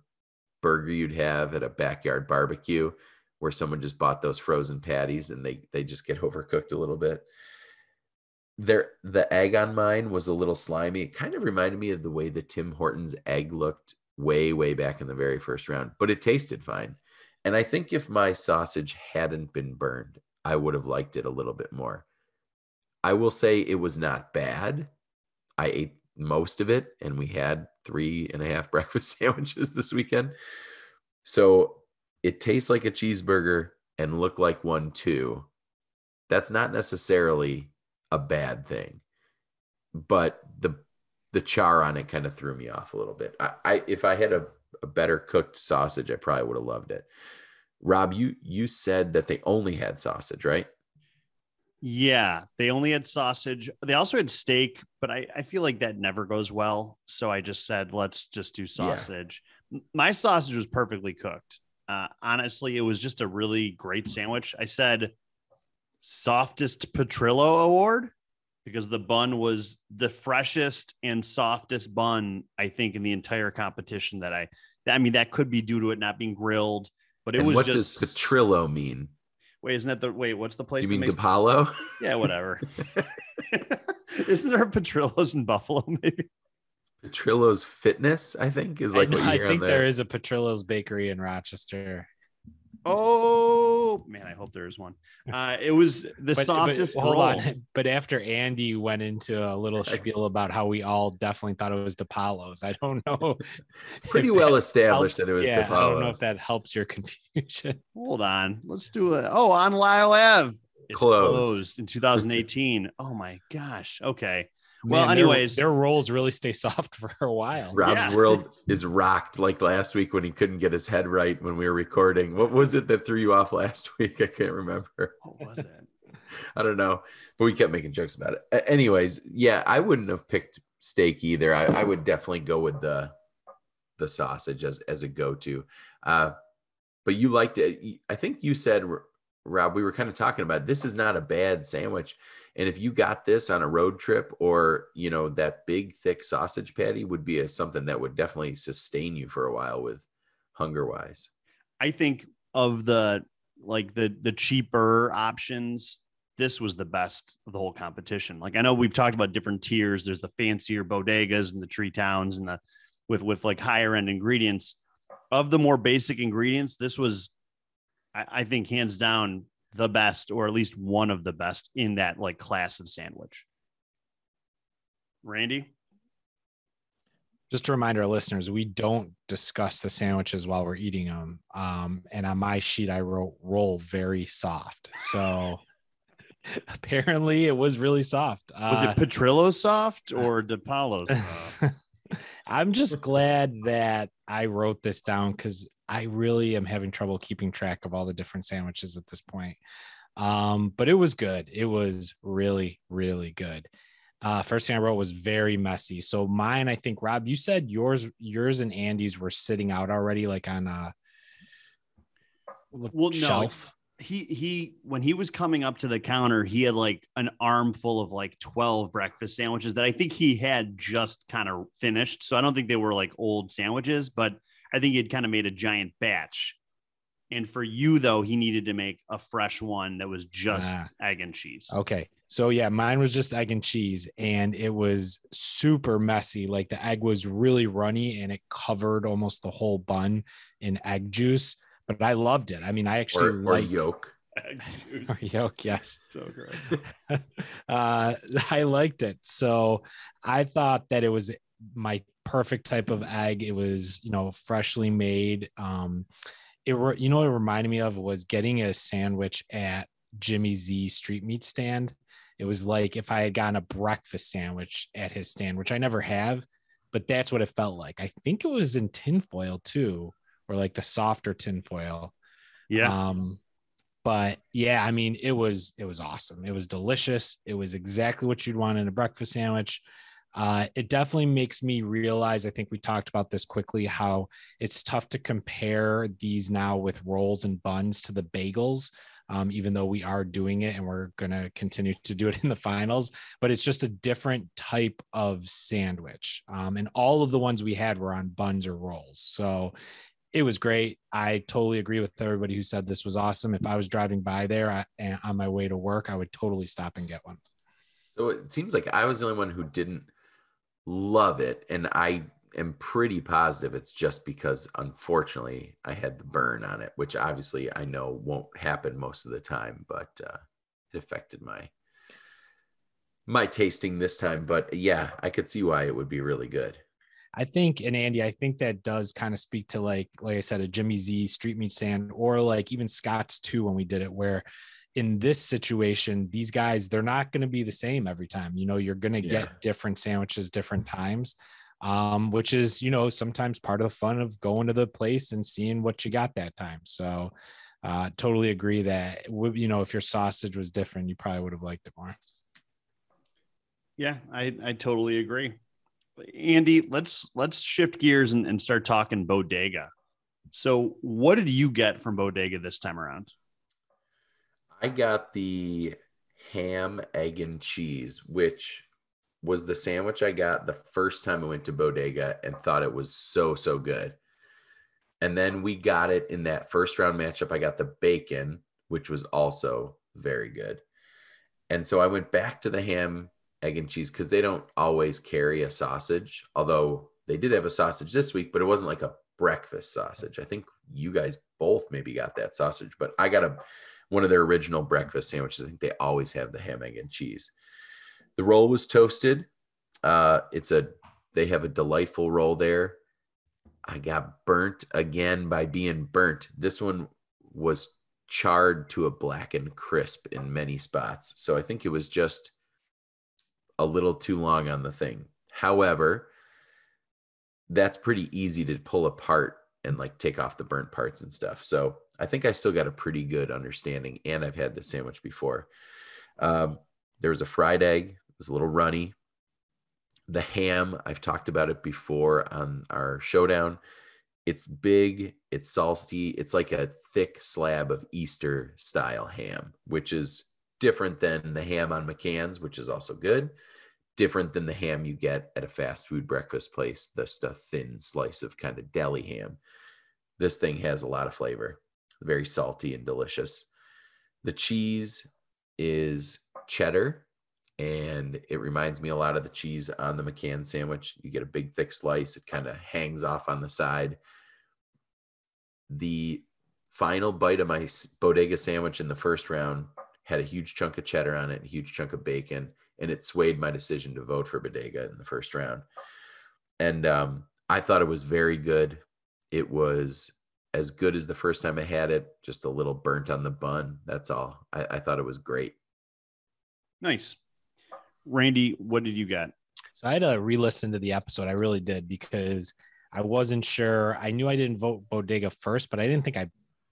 burger you'd have at a backyard barbecue where someone just bought those frozen patties and they they just get overcooked a little bit. There the egg on mine was a little slimy. It kind of reminded me of the way the Tim Hortons egg looked way way back in the very first round, but it tasted fine. And I think if my sausage hadn't been burned, I would have liked it a little bit more. I will say it was not bad. I ate most of it and we had three and a half breakfast sandwiches this weekend. So it tastes like a cheeseburger and look like one too, that's not necessarily a bad thing. But the the char on it kind of threw me off a little bit. I, I if I had a, a better cooked sausage, I probably would have loved it. Rob, you you said that they only had sausage, right? Yeah, they only had sausage. They also had steak, but I, I feel like that never goes well. So I just said, let's just do sausage. Yeah. My sausage was perfectly cooked. Uh, honestly, it was just a really great sandwich. I said softest Petrillo award because the bun was the freshest and softest bun I think in the entire competition that I I mean that could be due to it not being grilled, but it and was what just does Petrillo mean? Wait, isn't that the wait? What's the place? You mean makes DiPaolo? Yeah, whatever. isn't there a Petrillo's in Buffalo? Maybe Petrillo's Fitness, I think, is like I, what you I hear think on there. there is a Petrillo's bakery in Rochester. Oh man, I hope there is one. Uh, it was the But- but softest hold roll. on. But after Andy went into a little spiel about how we all definitely thought it was DiPaolo's, I don't know. Pretty well that established helps- that it was yeah, I don't know if that helps your confusion. Hold on, let's do it. Oh, on Lyle Ave. It's Closed. closed in 2018. oh my gosh. Okay. Well, Man, anyways. their rolls really stay soft for a while. Rob's Yeah. world is rocked like last week when he couldn't get his head right when we were recording. What was it that threw you off last week? I can't remember. What was it? I don't know, but we kept making jokes about it. Anyways, yeah, I wouldn't have picked steak either. I, I would definitely go with the the sausage as as a go to. Uh, but you liked it. I think you said, Rob, we were kind of talking about this is not a bad sandwich, And if you got this on a road trip or, you know, that big thick sausage patty would be a, something that would definitely sustain you for a while with hunger wise. I think of the like the the cheaper options, this was the best of the whole competition. Like I know we've talked about different tiers. There's the fancier bodegas and the tree towns and the with with like higher end ingredients. Of the more basic ingredients, this was I, I think hands down the best, or at least one of the best in that like class of sandwich. Randy? Just to remind our listeners, we don't discuss the sandwiches while we're eating them. Um, and on my sheet, I wrote roll very soft. So apparently it was really soft. Was Uh, it Petrillo soft or DiPaolo soft? I'm just glad that I wrote this down because I really am having trouble keeping track of all the different sandwiches at this point. Um, but it was good. It was really, really good. Uh, first thing I wrote was very messy. So mine, I think, Rob, you said yours, yours and Andy's were sitting out already, like on a Well, no, shelf. He he when he was coming up to the counter, he had like an armful of like 12 breakfast sandwiches that I think he had just kind of finished. So I don't think they were like old sandwiches, but I think he had kind of made a giant batch. And for you though, he needed to make a fresh one that was just Ah. egg and cheese. Okay. So yeah, mine was just egg and cheese and it was super messy. Like the egg was really runny and it covered almost the whole bun in egg juice. But I loved it. I mean, I actually Or, or like yolk. Egg or juice. yolk, yes. so gross. uh, I liked it. So I thought that it was my perfect type of egg. It was, you know, freshly made. Um, it, re- you know, what it reminded me of was getting a sandwich at Jimmy Z street meat stand. It was like if I had gotten a breakfast sandwich at his stand, which I never have, but that's what it felt like. I think it was in tinfoil too, or like the softer tinfoil. Yeah. Um, but yeah, I mean, it was it was awesome. It was delicious. It was exactly what you'd want in a breakfast sandwich. Uh, it definitely makes me realize. I think we talked about this quickly. How it's tough to compare these now with rolls and buns to the bagels. Um, even though we are doing it and we're going to continue to do it in the finals, but it's just a different type of sandwich. Um, and all of the ones we had were on buns or rolls. So it was great. I totally agree with everybody who said this was awesome. If I was driving by there I, on my way to work, I would totally stop and get one. So it seems like I was the only one who didn't love it. And I am pretty positive it's just because, unfortunately, I had the burn on it, which obviously I know won't happen most of the time, but uh, it affected my my tasting this time. But yeah, I could see why it would be really good. I think, and Andy, I think that does kind of speak to like, like I said, a Jimmy Z street meat stand, or like even Scott's too when we did it, where in this situation, these guys, they're not going to be the same every time. You know, you're going to Yeah. get different sandwiches different times, um, which is, you know, sometimes part of the fun of going to the place and seeing what you got that time. So, uh, totally agree that, you know, if your sausage was different, you probably would have liked it more. Yeah, I, I totally agree. Andy, let's let's shift gears and, and start talking bodega. So what did you get from bodega this time around? I got the ham, egg, and cheese, which was the sandwich I got the first time I went to Bodega and thought it was so, so good. And then we got it in that first round matchup. I got the bacon, which was also very good. And so I went back to the ham, egg, and cheese because they don't always carry a sausage, although they did have a sausage this week, but it wasn't like a breakfast sausage. I think you guys both maybe got that sausage, but I got a one of their original breakfast sandwiches. I think they always have the ham, egg, and cheese. The roll was toasted. Uh, it's a they have a delightful roll there. I got burnt again by being burnt. This one was charred to a blackened crisp in many spots. So I think it was just a little too long on the thing. However, that's pretty easy to pull apart and like take off the burnt parts and stuff. So I think I still got a pretty good understanding, and I've had this sandwich before. Um, there was a fried egg, it was a little runny. The ham, I've talked about it before on our showdown. It's big, it's salty, it's like a thick slab of Easter style ham, which is different than the ham on McCann's, which is also good. Different than the ham you get at a fast food breakfast place, just a thin slice of kind of deli ham. This thing has a lot of flavor, very salty and delicious. The cheese is cheddar and it reminds me a lot of the cheese on the McCann sandwich. You get a big thick slice, it kind of hangs off on the side. The final bite of my bodega sandwich in the first round had a huge chunk of cheddar on it, a huge chunk of bacon, and it swayed my decision to vote for bodega in the first round. And um, I thought it was very good. It was as good as the first time I had it, just a little burnt on the bun. That's all. I, I thought it was great. Nice. Randy, what did you get? So I had to re-listen to the episode. I really did because I wasn't sure. I knew I didn't vote Bodega first, but I didn't think I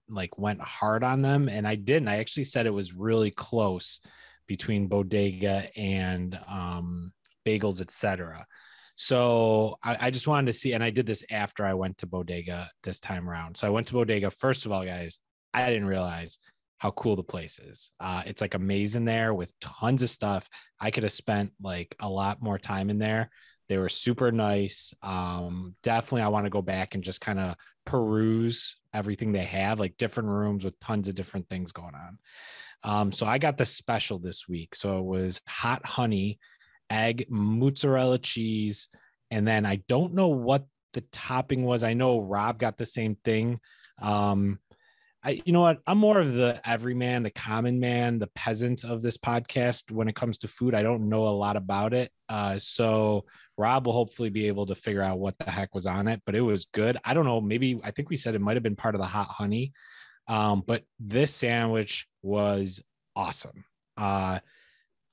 like went hard on them, and I didn't. I actually said it was really close between Bodega and um, Bagels, etc. So I, I, just wanted to see, and I did this after I went to Bodega this time around. So I went to Bodega. First of all, guys, I didn't realize how cool the place is. Uh, it's like amazing there with tons of stuff. I could have spent like a lot more time in there. They were super nice. Um, definitely, I want to go back and just kind of peruse everything they have, like different rooms with tons of different things going on. Um, so I got the special this week. So it was hot honey, egg, mozzarella cheese, and then I don't know what the topping was. I know Rob got the same thing. Um, I, you know what? I'm more of the everyman, the common man, the peasant of this podcast when it comes to food. I don't know a lot about it. Uh, so Rob will hopefully be able to figure out what the heck was on it, but it was good. I don't know. Maybe I think we said it might have been part of the hot honey. Um, but this sandwich was awesome. Uh,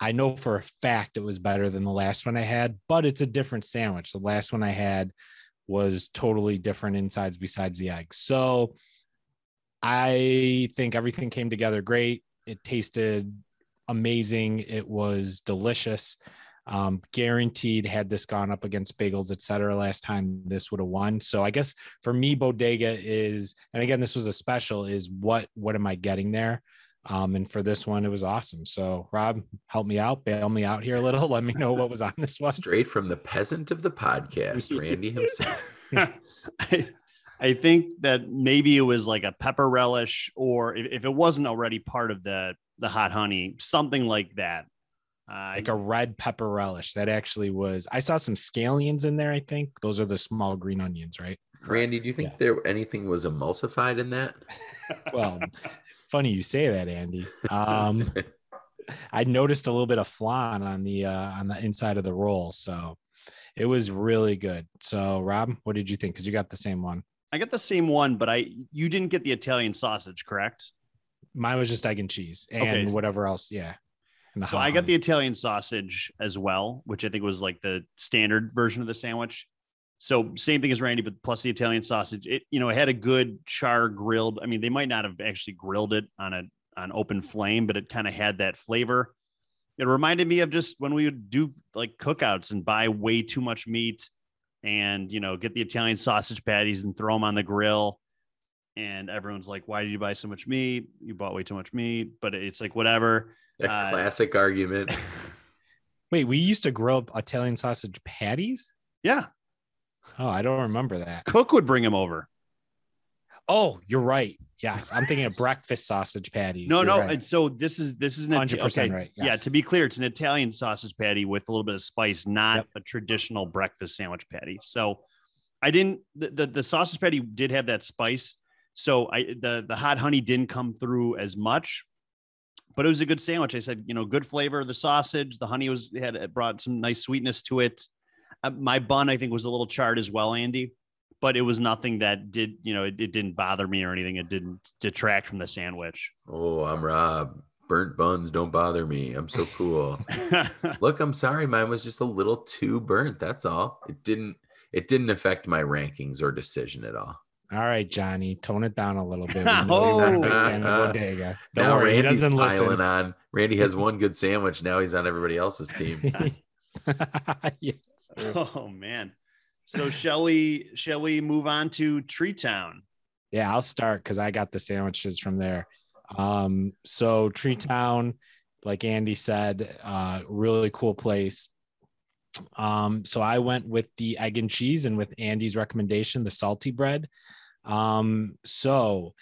I know for a fact it was better than the last one I had, but it's a different sandwich. The last one I had was totally different insides besides the egg. So, I think everything came together great. It tasted amazing. It was delicious. Um, guaranteed had this gone up against bagels, etc. last time this would have won. So I guess for me, bodega is, and again, this was a special, is what what am I getting there? Um, and for this one, it was awesome. So Rob, help me out, bail me out here a little. Let me know what was on this one. Straight from the peasant of the podcast, Randy himself. I, I think that maybe it was like a pepper relish, or if, if it wasn't already part of the the hot honey, something like that. Uh, like a red pepper relish. That actually was. I saw some scallions in there. I think those are the small green onions, right? Randy, do you think yeah. there anything was emulsified in that? well, funny you say that, Andy. Um, I noticed a little bit of flan on the uh, on the inside of the roll, so it was really good. So, Rob, what did you think? Because you got the same one. I got the same one, but I you didn't get the Italian sausage, correct? Mine was just egg and cheese and okay. whatever else. Yeah. So I got the Italian sausage as well, which I think was like the standard version of the sandwich. So same thing as Randy, but plus the Italian sausage. It you know it had a good char grilled. I mean, they might not have actually grilled it on a on open flame, but it kind of had that flavor. It reminded me of just when we would do like cookouts and buy way too much meat and you know get the Italian sausage patties and throw them on the grill. And everyone's like, "Why did you buy so much meat? You bought way too much meat." But it's like whatever. A uh, classic argument. Wait, we used to grill up Italian sausage patties. Yeah. Oh, I don't remember that. Cook would bring them over. Oh, you're right. Yes, I'm thinking of breakfast sausage patties. No, you're no. Right. And so this is this is an 100 okay. right. Yes. Yeah, to be clear, it's an Italian sausage patty with a little bit of spice, not yep. a traditional breakfast sandwich patty. So I didn't the, the, the sausage patty did have that spice. So I the the hot honey didn't come through as much, but it was a good sandwich. I said, you know, good flavor of the sausage. The honey was had brought some nice sweetness to it. Uh, my bun, I think, was a little charred as well, Andy but it was nothing that did, you know, it, it didn't bother me or anything. It didn't detract from the sandwich. Oh, I'm Rob. Burnt buns don't bother me. I'm so cool. Look, I'm sorry. Mine was just a little too burnt. That's all. It didn't. It didn't affect my rankings or decision at all. All right, Johnny, tone it down a little bit. oh, Don't now worry, Randy's he doesn't listen. on. Randy has one good sandwich. Now he's on everybody else's team. yes. Oh man. So shall we shall we move on to Tree Town? Yeah, I'll start because I got the sandwiches from there. Um, so Tree Town, like Andy said, uh, really cool place. Um, so I went with the egg and cheese and with Andy's recommendation, the salty bread. Um, so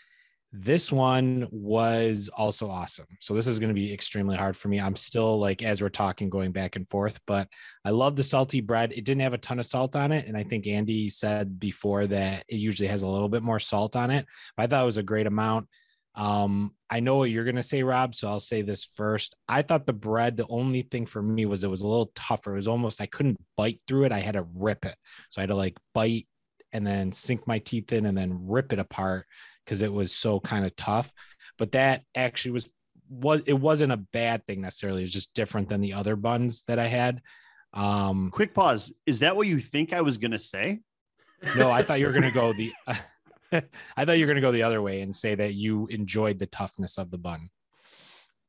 this one was also awesome. So this is going to be extremely hard for me. I'm still like as we're talking going back and forth, but I love the salty bread. It didn't have a ton of salt on it and I think Andy said before that it usually has a little bit more salt on it. But I thought it was a great amount. Um, I know what you're going to say, Rob, so I'll say this first. I thought the bread, the only thing for me was it was a little tougher. It was almost I couldn't bite through it. I had to rip it. So I had to like bite and then sink my teeth in and then rip it apart because it was so kind of tough. But that actually was was it wasn't a bad thing necessarily. It's just different than the other buns that I had. Um, Quick pause. Is that what you think I was gonna say? no, I thought you were gonna go the. I thought you were gonna go the other way and say that you enjoyed the toughness of the bun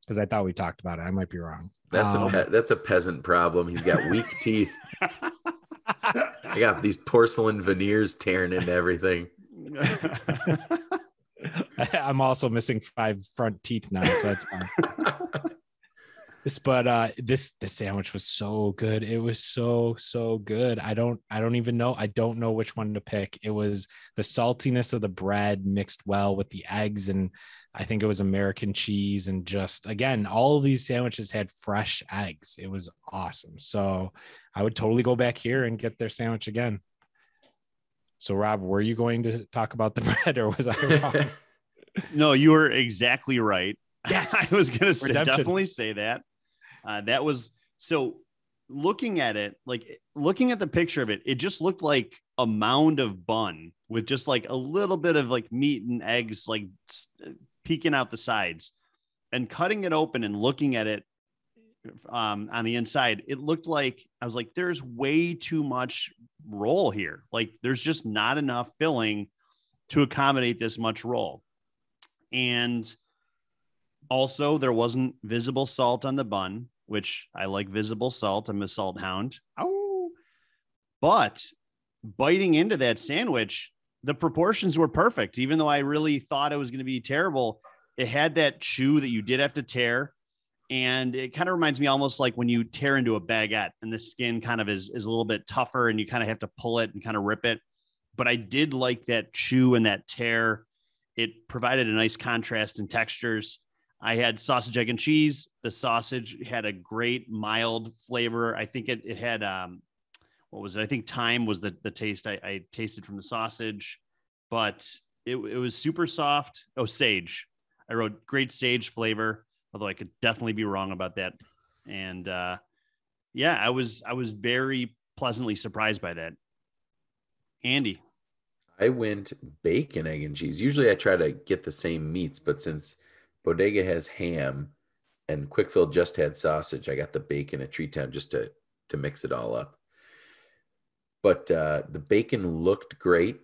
because I thought we talked about it. I might be wrong. That's Um, a pe- that's a peasant problem. He's got weak teeth. I got these porcelain veneers tearing into everything. I'm also missing five front teeth now, so that's fine. This, but uh, this the sandwich was so good. It was so so good. I don't I don't even know. I don't know which one to pick. It was the saltiness of the bread mixed well with the eggs, and I think it was American cheese, and just again, all of these sandwiches had fresh eggs. It was awesome. So I would totally go back here and get their sandwich again. So Rob, were you going to talk about the bread, or was I wrong? no, you were exactly right. Yes. I was gonna definitely say that. Uh, that was so looking at it, like looking at the picture of it, it just looked like a mound of bun with just like a little bit of like meat and eggs like peeking out the sides. And cutting it open and looking at it um, on the inside, it looked like I was like, there's way too much roll here. Like there's just not enough filling to accommodate this much roll. And also, there wasn't visible salt on the bun, which I like visible salt. I'm a salt hound. Oh, but biting into that sandwich, the proportions were perfect. Even though I really thought it was going to be terrible, it had that chew that you did have to tear. And it kind of reminds me almost like when you tear into a baguette and the skin kind of is, is a little bit tougher and you kind of have to pull it and kind of rip it. But I did like that chew and that tear. It provided a nice contrast in textures. I had sausage, egg, and cheese. The sausage had a great mild flavor. I think it, it had um, what was it? I think thyme was the the taste I, I tasted from the sausage, but it, it was super soft. Oh, sage. I wrote great sage flavor, although I could definitely be wrong about that. And uh, yeah, I was I was very pleasantly surprised by that. Andy, I went bacon, egg, and cheese. Usually I try to get the same meats, but since Bodega has ham and Quickfill just had sausage, I got the bacon at Tree Town just to to mix it all up. But uh, the bacon looked great.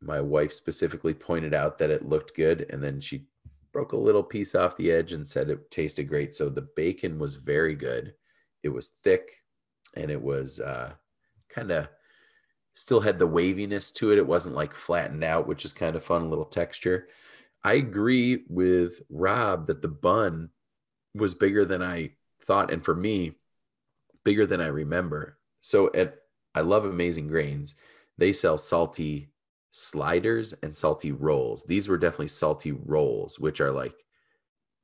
My wife specifically pointed out that it looked good, and then she broke a little piece off the edge and said it tasted great. So the bacon was very good. It was thick, and it was uh, kind of still had the waviness to it. It wasn't like flattened out, which is kind of fun, little texture. I agree with Rob that the bun was bigger than I thought, and for me, bigger than I remember. So at I love Amazing Grains. They sell salty sliders and salty rolls. These were definitely salty rolls, which are like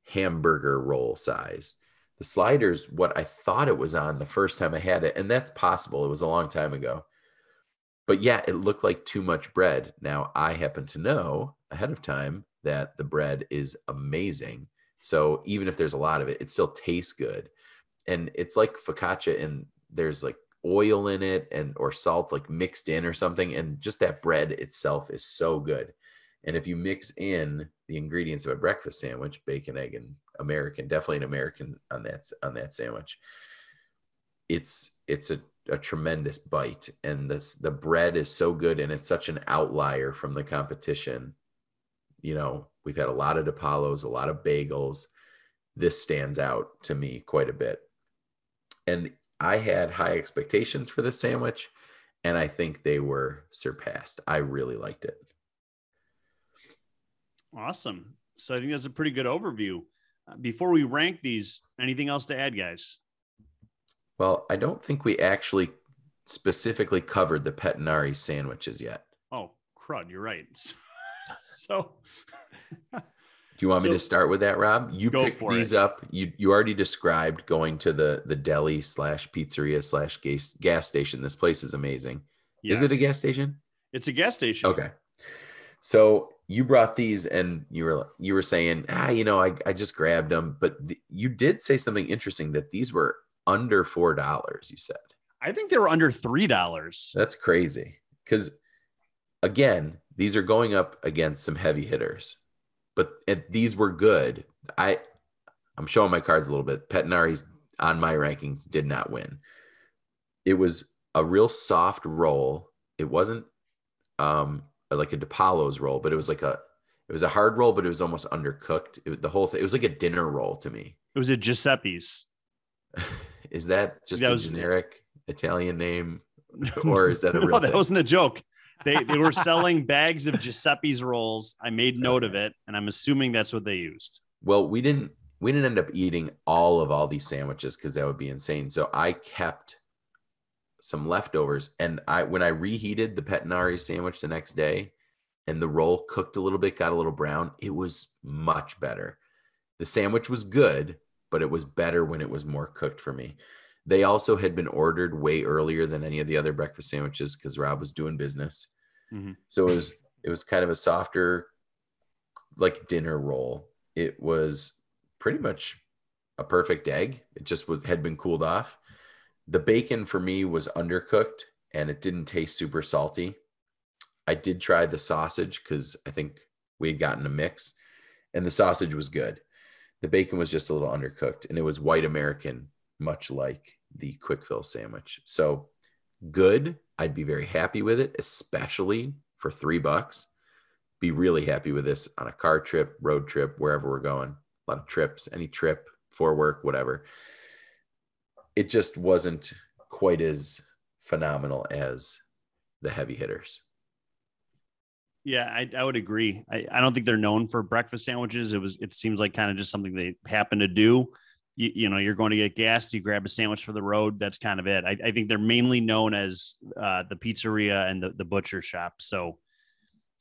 hamburger roll size. The sliders, what I thought it was on the first time I had it, and that's possible. It was a long time ago. But yeah, it looked like too much bread. Now, I happen to know ahead of time that the bread is amazing. So even if there's a lot of it, it still tastes good. And it's like focaccia, and there's like oil in it and or salt like mixed in or something. And just that bread itself is so good. And if you mix in the ingredients of a breakfast sandwich, bacon, egg, and American, definitely an American on that on that sandwich, it's it's a, a tremendous bite. And this the bread is so good and it's such an outlier from the competition. You know, we've had a lot of DiPaolos, a lot of bagels. This stands out to me quite a bit. And I had high expectations for this sandwich, and I think they were surpassed. I really liked it. awesome. So I think that's a pretty good overview. Uh, Before we rank these, anything else to add, guys? Well, I don't think we actually specifically covered the Petinari sandwiches yet. Oh, crud, you're right. So, Do you want me to start with that, Rob? You picked these it. up. You you already described going to the the deli slash pizzeria slash gas gas station. This place is amazing. Is it a gas station? It's a gas station. Okay. So you brought these and you were you were saying, ah, you know, I, I just grabbed them, but th- you did say something interesting that these were under four dollars. You said I think they were under three dollars. that's crazy because again, these are going up against some heavy hitters, but and these were good. I I'm showing my cards a little bit. Petinari's on my rankings did not win. It was a real soft roll. It wasn't um like a DiPaolo's roll, but it was like a it was a hard roll, but it was almost undercooked. It, the whole thing it was like a dinner roll to me. It was a Giuseppe's. Is that just That a generic Italian name, or is that a real? no, that thing? wasn't a joke. They they were selling bags of Giuseppe's rolls. I made note of it, and I'm assuming that's what they used. Well, we didn't we didn't end up eating all of all these sandwiches because that would be insane. So I kept some leftovers, and I when I reheated the Petinari sandwich the next day, and the roll cooked a little bit, got a little brown, it was much better. The sandwich was good, but it was better when it was more cooked for me. They also had been ordered way earlier than any of the other breakfast sandwiches because Rob was doing business. Mhm. So it was it was kind of a softer like dinner roll. It was pretty much a perfect egg. It just was had been cooled off. The bacon for me was undercooked and it didn't taste super salty. I did try the sausage because I think we had gotten a mix and the sausage was good. The bacon was just a little undercooked and it was white American, much like the quick fill sandwich. So good. I'd be very happy with it, especially for three bucks. Be really happy with this on a car trip, road trip, wherever we're going. A lot of trips, any trip for work, whatever. It just wasn't quite as phenomenal as the heavy hitters. Yeah, I, I would agree. I, I don't think they're known for breakfast sandwiches. It was it seems like kind of just something they happen to do. You, you know, you're going to get gas, you grab a sandwich for the road. That's kind of it. I, I think they're mainly known as uh, the pizzeria and the, the butcher shop. So,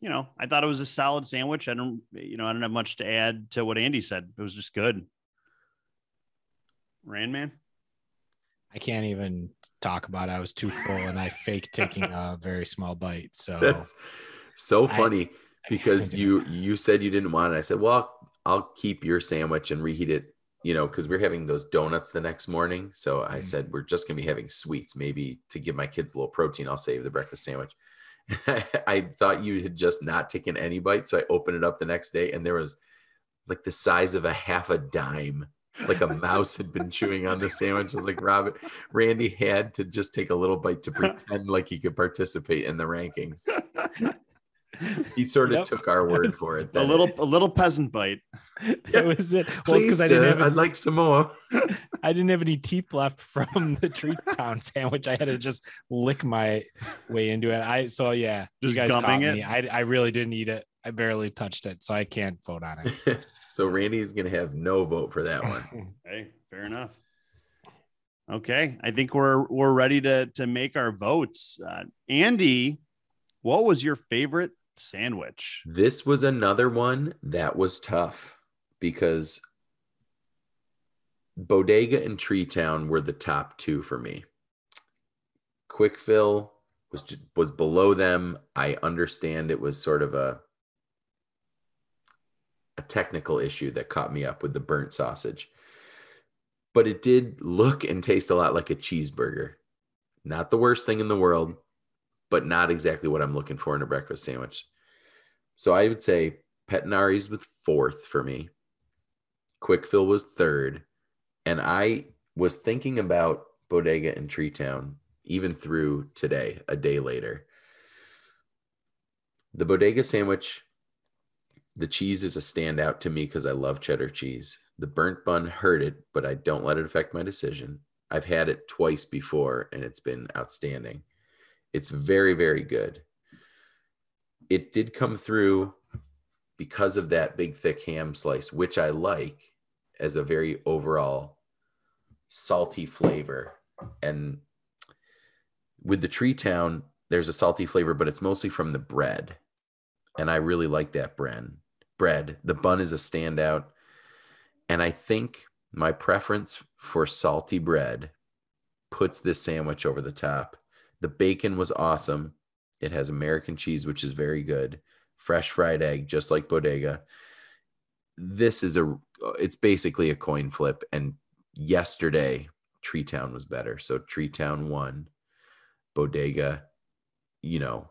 you know, I thought it was a solid sandwich. I don't, you know, I don't have much to add to what Andy said. It was just good. Rand man. I can't even talk about it. I was too full and I faked taking a very small bite. So That's so I- funny because kinda- you you said you didn't want it. I said, well, I'll, I'll keep your sandwich and reheat it. You know, because we're having those donuts the next morning. So I Mhm. said we're just gonna be having sweets. Maybe to give my kids a little protein, I'll save the breakfast sandwich. I thought you had just not taken any bite, so I opened it up the next day, and there was like the size of a half a dime. Like a mouse had been chewing on the sandwich. I was like, Robert, Randy had to just take a little bite to pretend like he could participate in the rankings. He sort of Yep. took our word for it. A little a little peasant bite. that was it. Well, Please, because I sir, didn't have I'd like some more. I didn't have any teeth left from the Tree Town sandwich. I had to just lick my way into it. I so yeah, Just you guys caught gumming me. I I really didn't eat it. I barely touched it, so I can't vote on it. so Randy's gonna have no vote for that one. Hey, fair enough. Okay, I think we're we're ready to to make our votes. Uh, Andy, what was your favorite sandwich? This was another one that was tough because Bodega and Tree Town were the top two for me. Quickfill was was below them. I understand it was sort of a a technical issue that caught me up with the burnt sausage. But it did look and taste a lot like a cheeseburger. Not the worst thing in the world, but not exactly what I'm looking for in a breakfast sandwich. So I would say Petinari's was fourth for me. Quickfill was third. And I was thinking about Bodega and Tree Town even through today, a day later. The Bodega sandwich, the cheese is a standout to me because I love cheddar cheese. The burnt bun hurt it, but I don't let it affect my decision. I've had it twice before and it's been outstanding. It's very, very good. It did come through because of that big, thick ham slice, which I like. as a very overall salty flavor. And with the Tree Town, there's a salty flavor, but it's mostly from the bread. And I really like that bread. Bread. The bun is a standout. And I think my preference for salty bread puts this sandwich over the top. The bacon was awesome. It has American cheese, which is very good. Fresh fried egg, just like Bodega. This is a, it's basically a coin flip. And yesterday, Tree Town was better. So Tree Town won. Bodega, you know,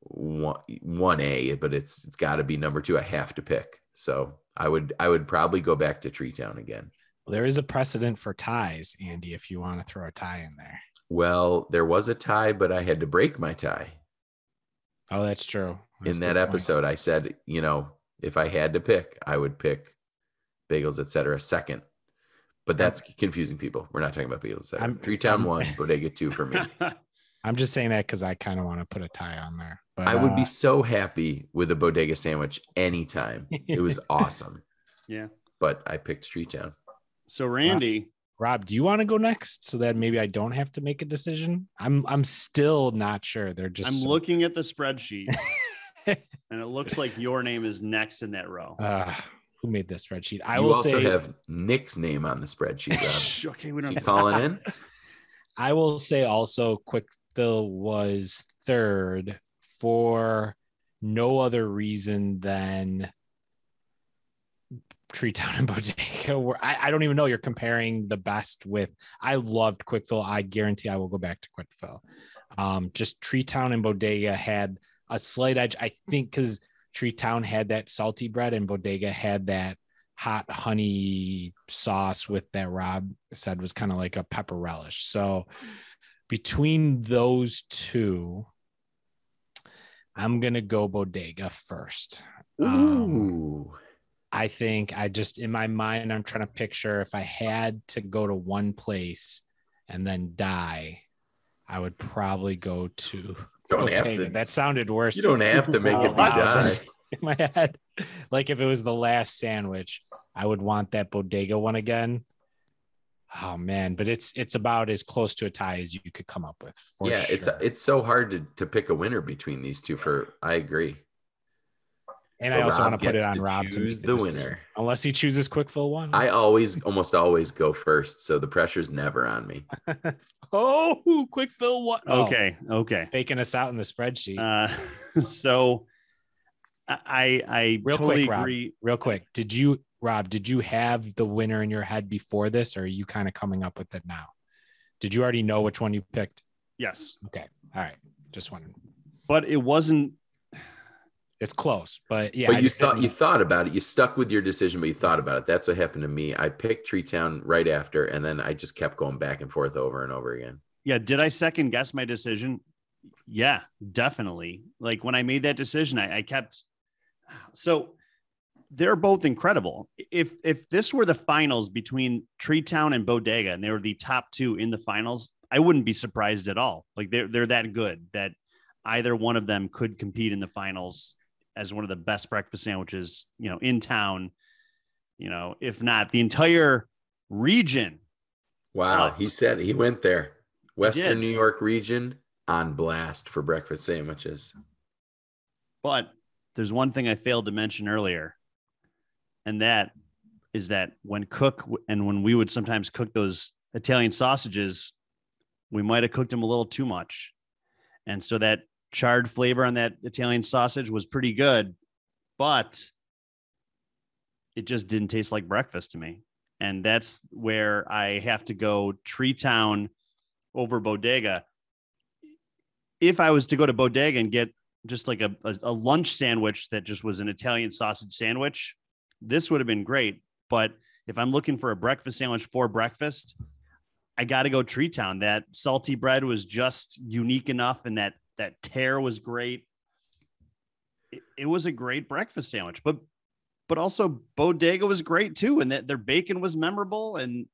one one A, but it's it's got to be number two. I have to pick. So I would I would probably go back to Tree Town again. Well, there is a precedent for ties, Andy. If you want to throw a tie in there. Well, there was a tie, but I had to break my tie. Oh, that's true. That's in that episode, point. I said, you know, if I had to pick, I would pick bagels, etc. second. But that's confusing people. We're not talking about bagels. I'm, Tree Town one, Bodega two for me. I'm just saying that because I kind of want to put a tie on there. But I would uh, be so happy with a bodega sandwich anytime. it was awesome. Yeah. But I picked Tree Town. So Randy. Rob, do you want to go next so that maybe I don't have to make a decision? I'm I'm still not sure. They're just I'm so... looking at the spreadsheet and it looks like your name is next in that row. Uh, who made this spreadsheet? I you will also say... have Nick's name on the spreadsheet. okay, we don't Is calling in. I will say also Quick Fill was third for no other reason than Tree Town and Bodega. Where I, I don't even know you're comparing the best with. I loved Quick Fill. I guarantee I will go back to Quick Fill. Um, just Tree Town and Bodega had a slight edge. I think because Tree Town had that salty bread and Bodega had that hot honey sauce with that Rob said was kind of like a pepper relish. So between those two, I'm gonna go Bodega first. Um, Ooh. Um, I think I just in my mind I'm trying to picture if I had to go to one place and then die, I would probably go to don't Bodega. To, that sounded worse. You don't have to make it die. In my head, like if it was the last sandwich, I would want that bodega one again. Oh man, but it's it's about as close to a tie as you could come up with. yeah, sure. it's it's so hard to to pick a winner between these two. For I agree. And but I also Rob want to put it on to Rob to choose the winner, unless he chooses quick fill one. I always, almost always go first, so the pressure's never on me. oh, quick fill one. Oh, okay, okay. Faking us out in the spreadsheet. Uh, so I I real totally quick, agree. Rob, real quick, did you Rob, did you have the winner in your head before this, or are you kind of coming up with it now? Did you already know which one you picked? Yes. Okay. All right. Just wondering. But it wasn't. It's close, but yeah. But I you thought didn't... you thought about it. You stuck with your decision, but you thought about it. That's what happened to me. I picked Tree Town right after, and then I just kept going back and forth over and over again. Yeah. Did I second guess my decision? Yeah, definitely. Like when I made that decision, I, I kept. So they're both incredible. If if this were the finals between Tree Town and Bodega, and they were the top two in the finals, I wouldn't be surprised at all. Like they're they're that good that either one of them could compete in the finals as one of the best breakfast sandwiches, you know, in town. You know, if not the entire region. Wow, he said he went there. Western New York region on blast for breakfast sandwiches. But there's one thing I failed to mention earlier and that is that when cook and when we would sometimes cook those Italian sausages, we might have cooked them a little too much. And so that charred flavor on that Italian sausage was pretty good, but it just didn't taste like breakfast to me. And that's where I have to go Tree Town over Bodega. If I was to go to Bodega and get just like a, a, a lunch sandwich that just was an Italian sausage sandwich, this would have been great. But if I'm looking for a breakfast sandwich for breakfast, I got to go Tree Town. That salty bread was just unique enough, and that that tear was great. It, it was a great breakfast sandwich, but but also Bodega was great too, and that their bacon was memorable. And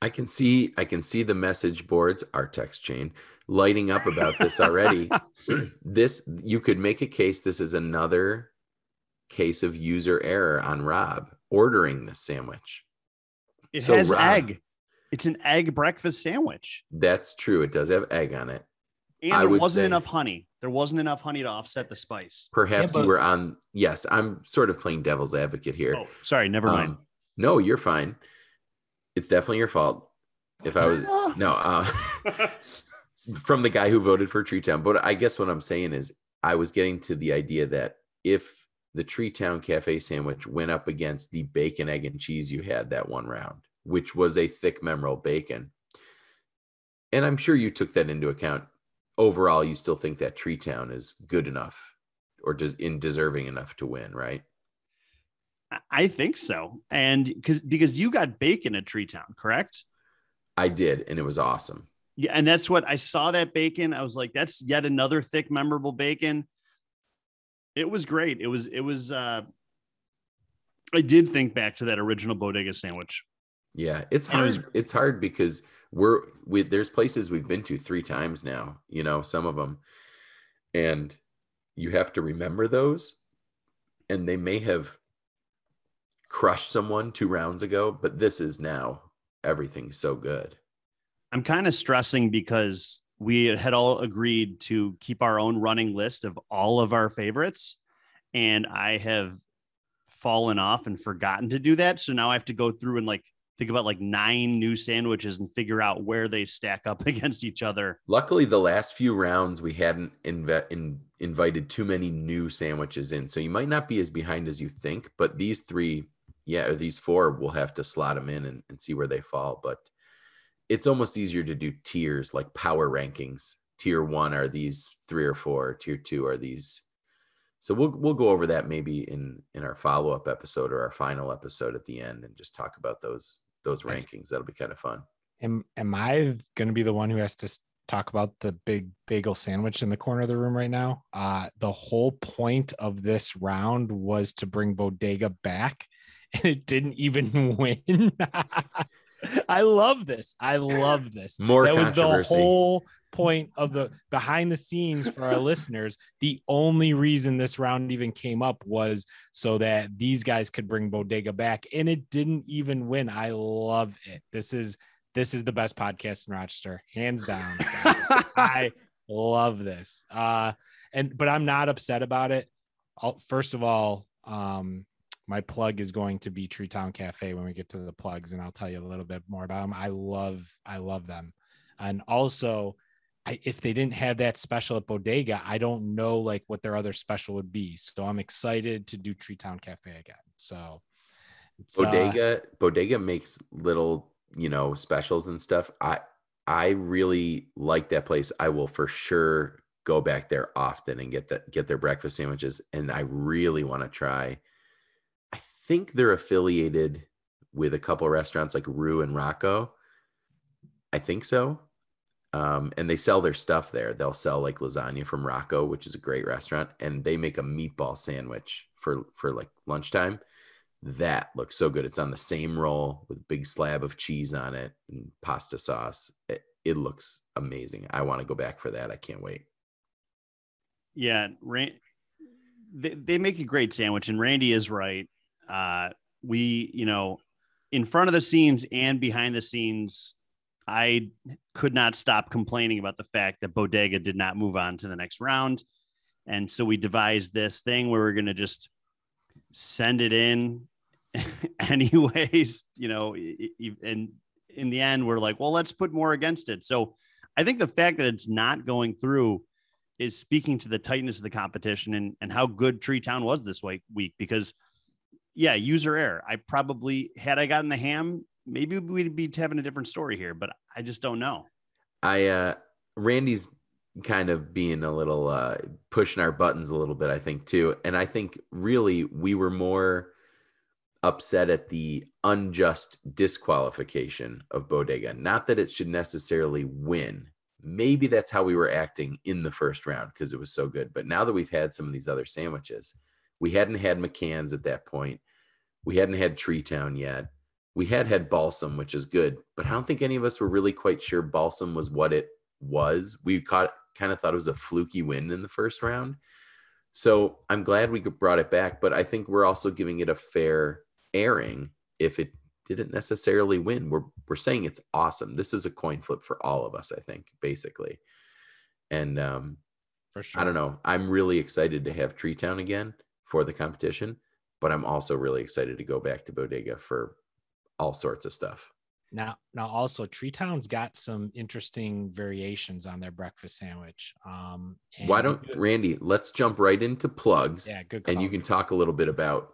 I can see I can see the message boards, our text chain, lighting up about this already. this you could make a case. This is another case of user error on Rob ordering the sandwich. It So, has Rob- egg. It's an egg breakfast sandwich. That's true. It does have egg on it. And I there wasn't say- enough honey. There wasn't enough honey to offset the spice. Perhaps Yeah, you were on. Yes, I'm sort of playing devil's advocate here. Oh, sorry, never mind. Um, no, you're fine. It's definitely your fault. If I was no, uh, from the guy who voted for Tree Town. But I guess what I'm saying is, I was getting to the idea that if the Tree Town Cafe sandwich went up against the bacon, egg, and cheese you had that one round, which was a thick Memorable bacon, and I'm sure you took that into account. Overall, you still think that Tree Town is good enough or just in deserving enough to win, right? I- I think so. And because because you got bacon at Tree Town, correct? I did, and it was awesome. Yeah, and that's what I saw that bacon. I was like, that's yet another thick, memorable bacon. It was great. It was, it was uh I did think back to that original bodega sandwich. Yeah, it's hard. It's hard because we're we there's places we've been to three times now, you know, some of them. And you have to remember those and they may have crushed someone 2 rounds ago, but this is now everything's so good. I'm kind of stressing because we had all agreed to keep our own running list of all of our favorites. And I have fallen off and forgotten to do that. So now I have to go through and like think about like nine new sandwiches and figure out where they stack up against each other. Luckily the last few rounds we hadn't inve- in, invited too many new sandwiches in. So you might not be as behind as you think, but these 3 yeah, or these four we'll have to slot them in and, and see where they fall, but it's almost easier to do tiers like power rankings. Tier one are these three or four. Tier two are these. So we'll we'll go over that maybe in in our follow up episode or our final episode at the end and just talk about those those Nice. rankings. That'll be kind of fun. Am am I going to be the one who has to talk about the big bagel sandwich in the corner of the room right now? Uh, the whole point of this round was to bring Bodega back, and it didn't even win. I love this. I love this. More that was the whole point of the behind the scenes for our listeners. The only reason this round even came up was so that these guys could bring Bodega back, and it didn't even win. I love it. This is this is the best podcast in Rochester, hands down. I love this. Uh, and but I'm not upset about it. I'll, first of all, um, my plug is going to be Tree Town Cafe when we get to the plugs, and I'll tell you a little bit more about them. I love, I love them, and also, I, if they didn't have that special at Bodega, I don't know like what their other special would be. So I'm excited to do Tree Town Cafe again. So uh, Bodega Bodega makes little, you know, specials and stuff. I I really like that place. I will for sure go back there often and get that get their breakfast sandwiches. And I really want to try. I think they're affiliated with a couple restaurants like Roux and Rocco. I think so. Um, and they sell their stuff there. They'll sell like lasagna from Rocco, which is a great restaurant, and they make a meatball sandwich for for like lunchtime. That looks so good. It's on the same roll with a big slab of cheese on it and pasta sauce. It, it looks amazing. I want to go back for that. I can't wait. Yeah, Ran- they, they make a great sandwich, and Randy is right. Uh, we, you know, in front of the scenes and behind the scenes, I could not stop complaining about the fact that Bodega did not move on to the next round. And so we devised this thing where we're going to just send it in anyways, you know, and in the end, we're like, well, let's put more against it. So I think the fact that it's not going through is speaking to the tightness of the competition and, and how good Tree Town was this week because yeah, user error. I probably had I gotten the ham, maybe we'd be having a different story here, but I just don't know. I uh Randy's kind of being a little uh pushing our buttons a little bit, I think too. And I think really we were more upset at the unjust disqualification of Bodega. Not that it should necessarily win. Maybe that's how we were acting in the first round because it was so good. But now that we've had some of these other sandwiches, we hadn't had McCann's at that point. We hadn't had Tree Town yet. We had had Balsam, which is good, but I don't think any of us were really quite sure Balsam was what it was. We caught kind of thought it was a fluky win in the first round. So I'm glad we brought it back, but I think we're also giving it a fair airing if it didn't necessarily win. We're we're saying it's awesome. This is a coin flip for all of us, I think, basically. And um, For sure. I don't know. I'm really excited to have Tree Town again for the competition, but I'm also really excited to go back to Bodega for all sorts of stuff. Now, now also Tree Town's got some interesting variations on their breakfast sandwich. Um, Why don't Randy? Let's jump right into plugs, Yeah, good. and you can talk a little bit about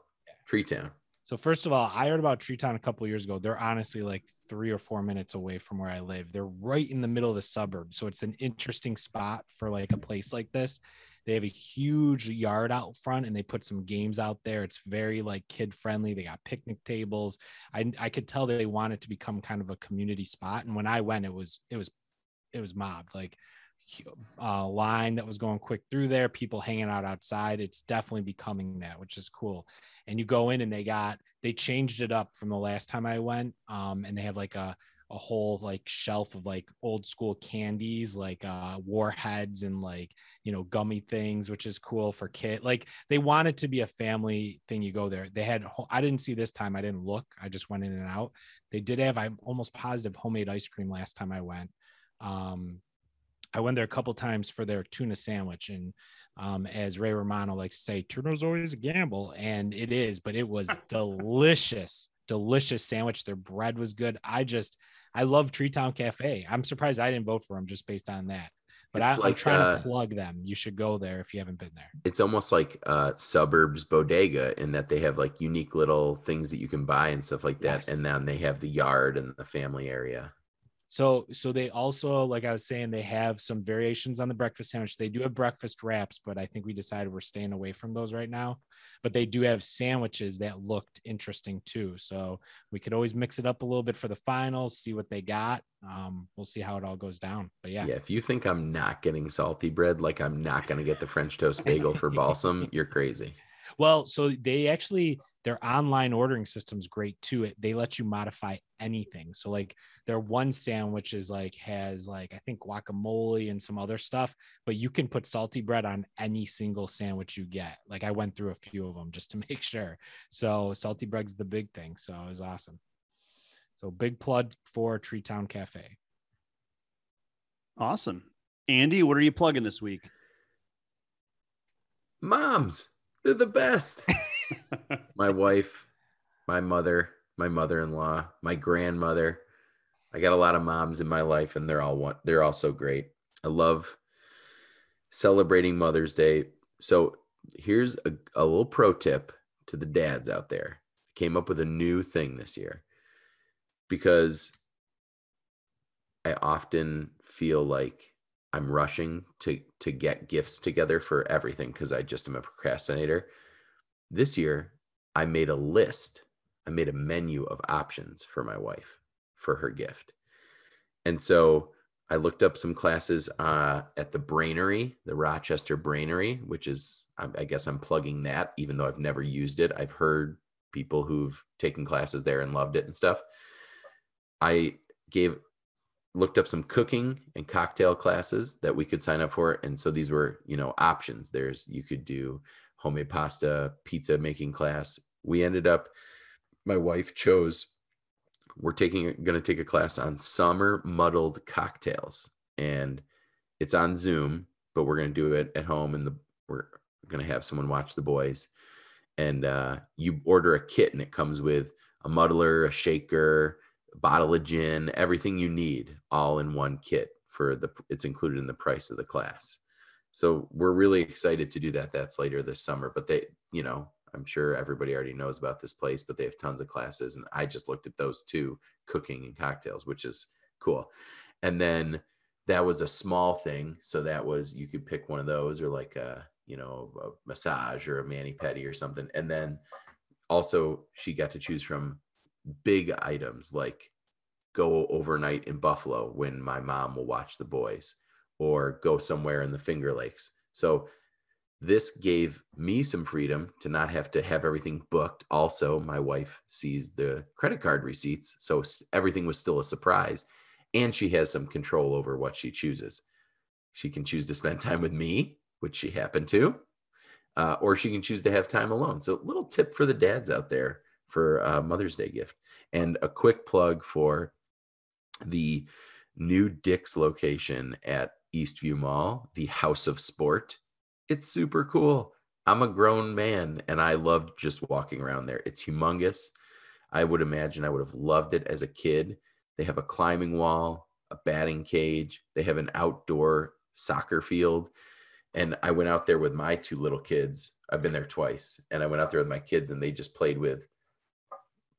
Tree Town. So first of all, I heard about Tree Town a couple years ago. They're honestly like three or four minutes away from where I live. They're right in the middle of the suburbs, so it's an interesting spot for like a place like this. They have a huge yard out front, and they put some games out there. It's very like kid friendly. They got picnic tables. I I could tell they want it to become kind of a community spot. And when I went, it was it was it was mobbed like uh, line that was going quick through there, people hanging out outside. It's definitely becoming that, which is cool. And you go in and they got they changed it up from the last time I went. Um, and they have like a a whole like shelf of like old school candies, like uh warheads and like you know gummy things, which is cool for kid. Like they want it to be a family thing. You go there. They had I didn't see this time. I didn't look. I just went in and out. They did have I'm almost positive homemade ice cream last time I went. Um, I went there a couple times for their tuna sandwich, and um, as Ray Romano likes to say, tuna's always a gamble, and it is, but it was delicious, delicious sandwich. Their bread was good. I just, I love Tree Town Cafe. I'm surprised I didn't vote for them just based on that. But It's I, I'm like, trying uh, to plug them. You should go there if you haven't been there. It's almost like uh, suburbs bodega in that they have like unique little things that you can buy and stuff like that, Yes. and then they have the yard and the family area. So, so they also, like I was saying, they have some variations on the breakfast sandwich. They do have breakfast wraps, but I think we decided we're staying away from those right now. But they do have sandwiches that looked interesting too. So we could always mix it up a little bit for the finals, see what they got. Um, we'll see how it all goes down. But yeah, Yeah, if you think I'm not getting salty bread, like I'm not going to get the French toast bagel for balsam, you're crazy. Well, so they actually their online ordering system's great too. It they let you modify anything. So like their one sandwich is like has like I think guacamole and some other stuff, but you can put salty bread on any single sandwich you get. Like I went through a few of them just to make sure. So salty bread's the big thing. So it was awesome. So big plug for Tree Town Cafe. Awesome. Andy, what are you plugging this week? Moms, they're the best. my wife, my mother, my mother-in-law, my grandmother. I got a lot of moms in my life and they're all one they're all so great. I love celebrating Mother's Day. So here's a, a little pro tip to the dads out there. I Came up with a new thing this year because I often feel like I'm rushing to to get gifts together for everything because I just am a procrastinator. This year, I made a list. I made a menu of options for my wife for her gift. And so I looked up some classes uh, at the Brainery, the Rochester Brainery, which is, I, I guess I'm plugging that, even though I've never used it. I've heard people who've taken classes there and loved it and stuff. I gave looked up some cooking and cocktail classes that we could sign up for. And so these were you know options. There's you could do homemade pasta pizza making class. We ended up my wife chose we're taking going to take a class on summer muddled cocktails. And it's on zoom but we're going to do it at home and the we're going to have someone watch the boys. And uh, you order a kit and it comes with a muddler a shaker bottle of gin everything you need all in one kit for the it's included in the price of the class. So we're really excited to do that. That's later this summer but they you know i'm sure everybody already knows about this place but they have tons of classes and i just looked at those two cooking and cocktails which is cool. And then that was a small thing so that was you could pick one of those or like a you know a massage or a mani pedi or something. And then also she got to choose from big items like go overnight in buffalo when my mom will watch the boys or go somewhere in the finger lakes. So this gave me some freedom to not have to have everything booked. Also my wife sees the credit card receipts so everything was still a surprise and she has some control over what she chooses. She can choose to spend time with me which she happened to uh, or she can choose to have time alone. So little tip for the dads out there for a Mother's Day gift. And a quick plug for the new Dick's location at Eastview Mall, the House of Sport. It's super cool. I'm a grown man and I loved just walking around there. It's humongous. I would imagine I would have loved it as a kid. They have a climbing wall, a batting cage, they have an outdoor soccer field. And I went out there with my two little kids. I've been there twice. And I went out there with my kids and they just played with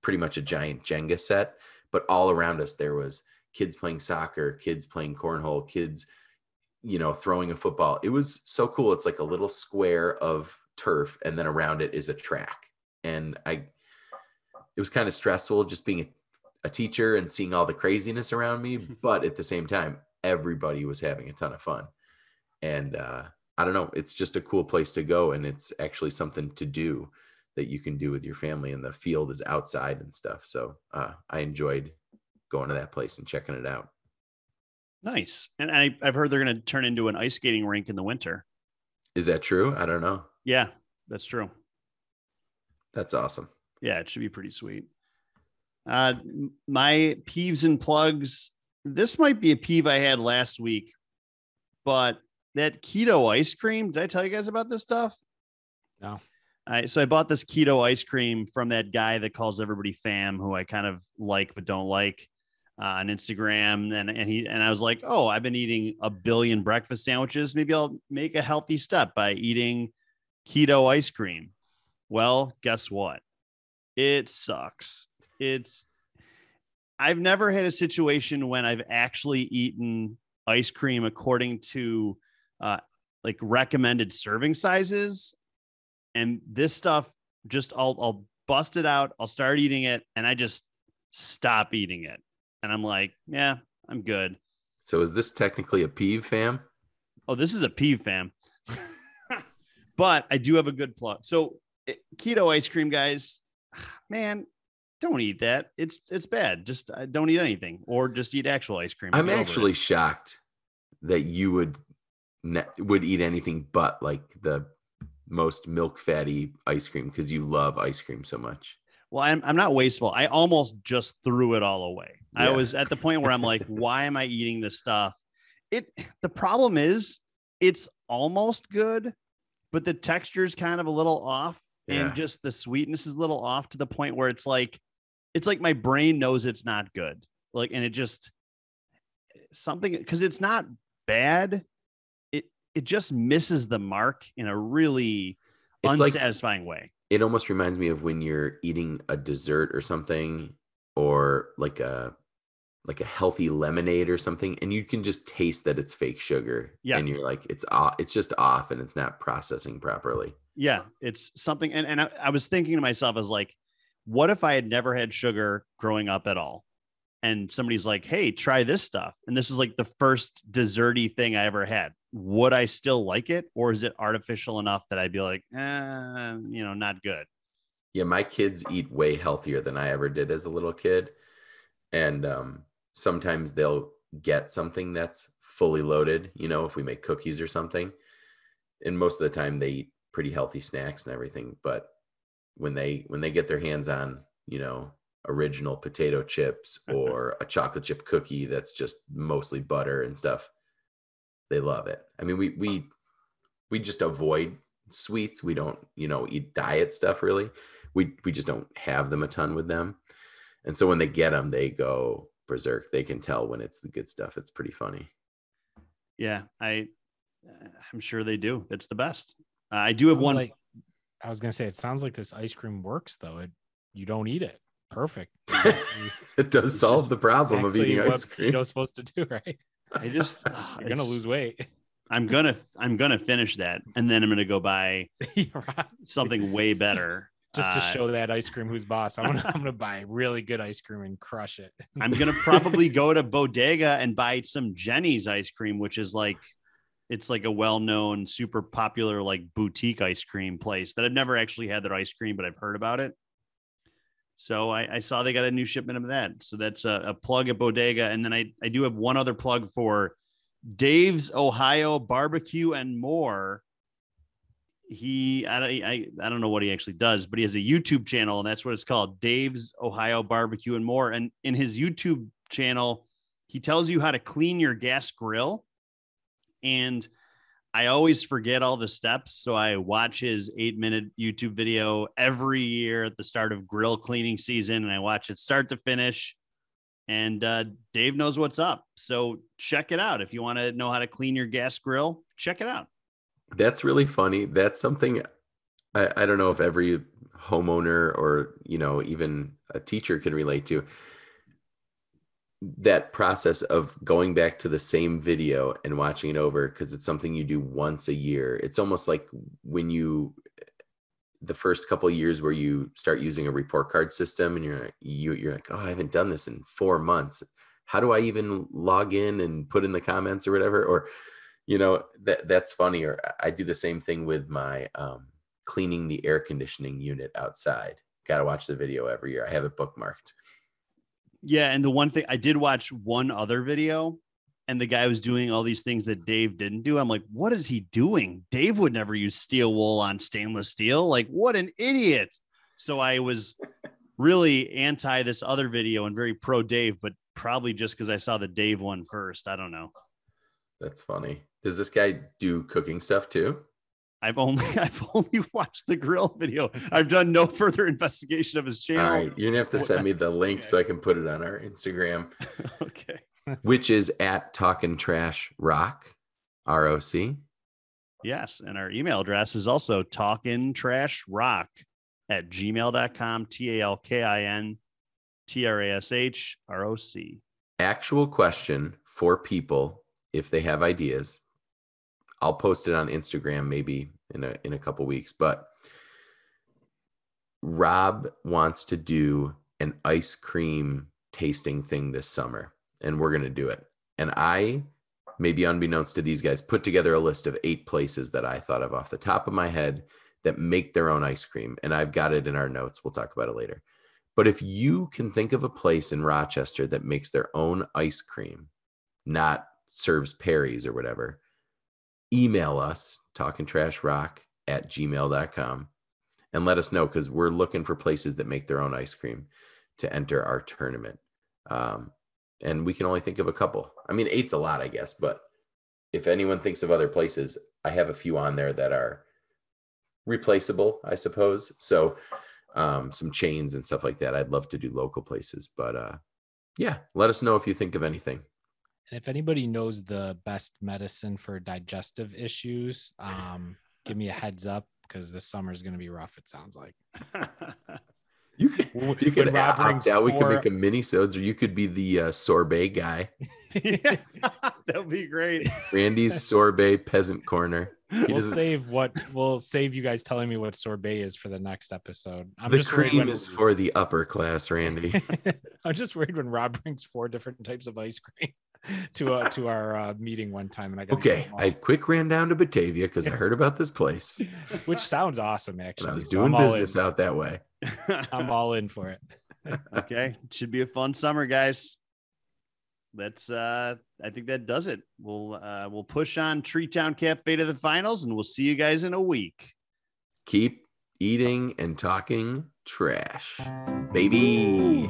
pretty much a giant Jenga set. But all around us, there was kids playing soccer, kids playing cornhole, kids, you know, throwing a football. It was so cool. It's like a little square of turf, and then around it is a track. And I, it was kind of stressful just being a, a teacher and seeing all the craziness around me. But at the same time, everybody was having a ton of fun. And uh, I don't know, it's just a cool place to go. And it's actually something to do that you can do with your family. And the field is outside and stuff. So uh, I enjoyed going to that place and checking it out. Nice. And I, I've heard they're going to turn into an ice skating rink in the winter. Is that true? I don't know. Yeah, that's true. That's awesome. Yeah, it should be pretty sweet. Uh, my peeves and plugs. This might be a peeve I had last week, but that keto ice cream. Did I tell you guys about this stuff? No. I, so I bought this keto ice cream from that guy that calls everybody fam, who I kind of like but don't like uh, on Instagram. And and he and I was like, oh, I've been eating a billion breakfast sandwiches. Maybe I'll make a healthy step by eating keto ice cream. Well, guess what? It sucks. It's I've never had a situation when I've actually eaten ice cream according to uh, like recommended serving sizes and this stuff just I'll I'll bust it out, I'll start eating it, and I just stop eating it. And I'm like, yeah, I'm good. So is this technically a peeve, fam? Oh, this is a peeve, fam. but I do have a good plug. So eh, keto ice cream, guys, man, don't eat that. It's it's bad. Just uh, don't eat anything, or just eat actual ice cream. I'm actually shocked that you would ne- would eat anything but like the most milk fatty ice cream because you love ice cream so much. Well, I'm I'm not wasteful. I almost just threw it all away. Yeah. I was at the point where I'm like, why am I eating this stuff? It the problem is it's almost good, but the texture is kind of a little off yeah. and just the sweetness is a little off to the point where it's like it's like my brain knows it's not good. Like and it just something because it's not bad it just misses the mark in a really it's unsatisfying like, way. It almost reminds me of when you're eating a dessert or something, or like a like a healthy lemonade or something, and you can just taste that it's fake sugar. Yeah, and you're like, it's off. It's just off, and it's not processing properly. Yeah, it's something. And and I, I was thinking to myself, I was like, what if I had never had sugar growing up at all? and somebody's like, "Hey, try this stuff," and this is like the first desserty thing I ever had. Would I still like it, or is it artificial enough that I'd be like, eh, you know, not good? Yeah, my kids eat way healthier than I ever did as a little kid, and um, sometimes they'll get something that's fully loaded. You know, if we make cookies or something, and most of the time they eat pretty healthy snacks and everything. But when they when they get their hands on, you know, original potato chips or a chocolate chip cookie that's just mostly butter and stuff they love it. I mean we we we just avoid sweets. We don't you know eat diet stuff really. We we just don't have them a ton with them. And so when they get them they go berserk. They can tell when it's the good stuff. It's pretty funny. Yeah i i'm sure they do. It's the best. Uh, i do have one like i was gonna say it sounds like this ice cream works though. It you don't eat it. Perfect. it does solve the problem exactly of eating ice cream. You're supposed to do, right? I just you're gonna lose weight. I'm gonna I'm gonna finish that, and then I'm gonna go buy something way better. Just to uh, show that ice cream who's boss. I'm gonna I'm gonna buy really good ice cream and crush it. I'm gonna probably go to Bodega and buy some Jeni's ice cream, which is like it's like a well-known, super popular like boutique ice cream place that I've never actually had their ice cream, but I've heard about it. So I, I, saw they got a new shipment of that. So that's a, a, plug at Bodega. And then I, I do have one other plug for Dave's Ohio Barbecue and More. he I, I I don't know what he actually does, but he has a YouTube channel, and that's what it's called, Dave's Ohio Barbecue and More. And in his YouTube channel, he tells you how to clean your gas grill. And I always forget all the steps, so I watch his eight minute YouTube video every year at the start of grill cleaning season, and I watch it start to finish. And uh, Dave knows what's up, so check it out if you want to know how to clean your gas grill. Check it out. That's really funny. That's something I, I don't know if every homeowner or you know even a teacher can relate to. That process of going back to the same video and watching it over because it's something you do once a year. It's almost like when you the first couple years where you start using a report card system and you're you, you're like, oh, I haven't done this in four months. How do I even log in and put in the comments or whatever? Or you know that that's funny or i do the same thing with my um, cleaning the air conditioning unit outside gotta watch the video every year i have it bookmarked Yeah, and the one thing I did watch one other video, and the guy was doing all these things that Dave didn't do. I'm like, what is he doing? Dave would never use steel wool on stainless steel. Like, what an idiot! So I was really anti this other video and very pro Dave, but probably just because I saw the Dave one first. I don't know. that's funny does this guy do cooking stuff too I've only I've only watched the grill video. I've done no further investigation of his channel. all right you're gonna have to send me the link so i can put it on our instagram okay. which is at talking trash rock roc Yes. And our email address is also Talking trash rock at gmail.com. T A L K I N T R A S H R O C. actual question for people if they have ideas. I'll post it on Instagram maybe in a in a couple weeks, but Rob wants to do an ice cream tasting thing this summer and we're going to do it. And I maybe unbeknownst to these guys put together a list of eight places that I thought of off the top of my head that make their own ice cream and I've got it in our notes. We'll talk about it later. But if you can think of a place in Rochester that makes their own ice cream, not serves Perry's or whatever, email us talkingtrashrock at gmail.com and let us know because we're looking for places that make their own ice cream to enter our tournament. Um, and we can only think of a couple. I mean, eight's a lot, I guess, but if anyone thinks of other places, I have a few on there that are replaceable, I suppose. So um, some chains and stuff like that. I'd love to do local places, but uh, yeah, let us know if you think of anything. And if anybody knows the best medicine for digestive issues, um, give me a heads up because this summer is going to be rough. It sounds like. You could, When you could Rob opt out. We could make a mini sodes, or you could be the uh, sorbet guy. yeah, that would be great. Randy's sorbet peasant corner. He We'll doesn't- save what we'll save you guys telling me what sorbet is for the next episode. I'm the just cream when, is for the upper class, Randy. I'm just worried when Rob brings four different types of ice cream to uh, to our uh, meeting one time, and I got Okay, I quick ran down to Batavia because I heard about this place which sounds awesome and actually. I was So doing I'm business out that way. I'm all in for it. okay. Should be a fun summer, guys. That's uh I think that does it. We'll uh we'll push on Tree Town Cafe to the finals and we'll see you guys in a week. Keep eating and talking trash, baby.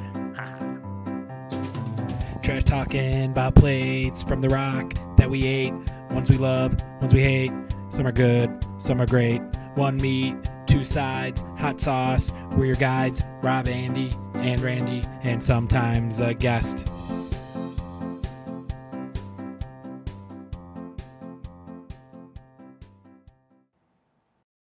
Trash talking about plates from the rock that we ate. Ones we love, ones we hate. Some are good, some are great. One meat, two sides, hot sauce. We're your guides, Rob, Andy, and Randy, and sometimes a guest.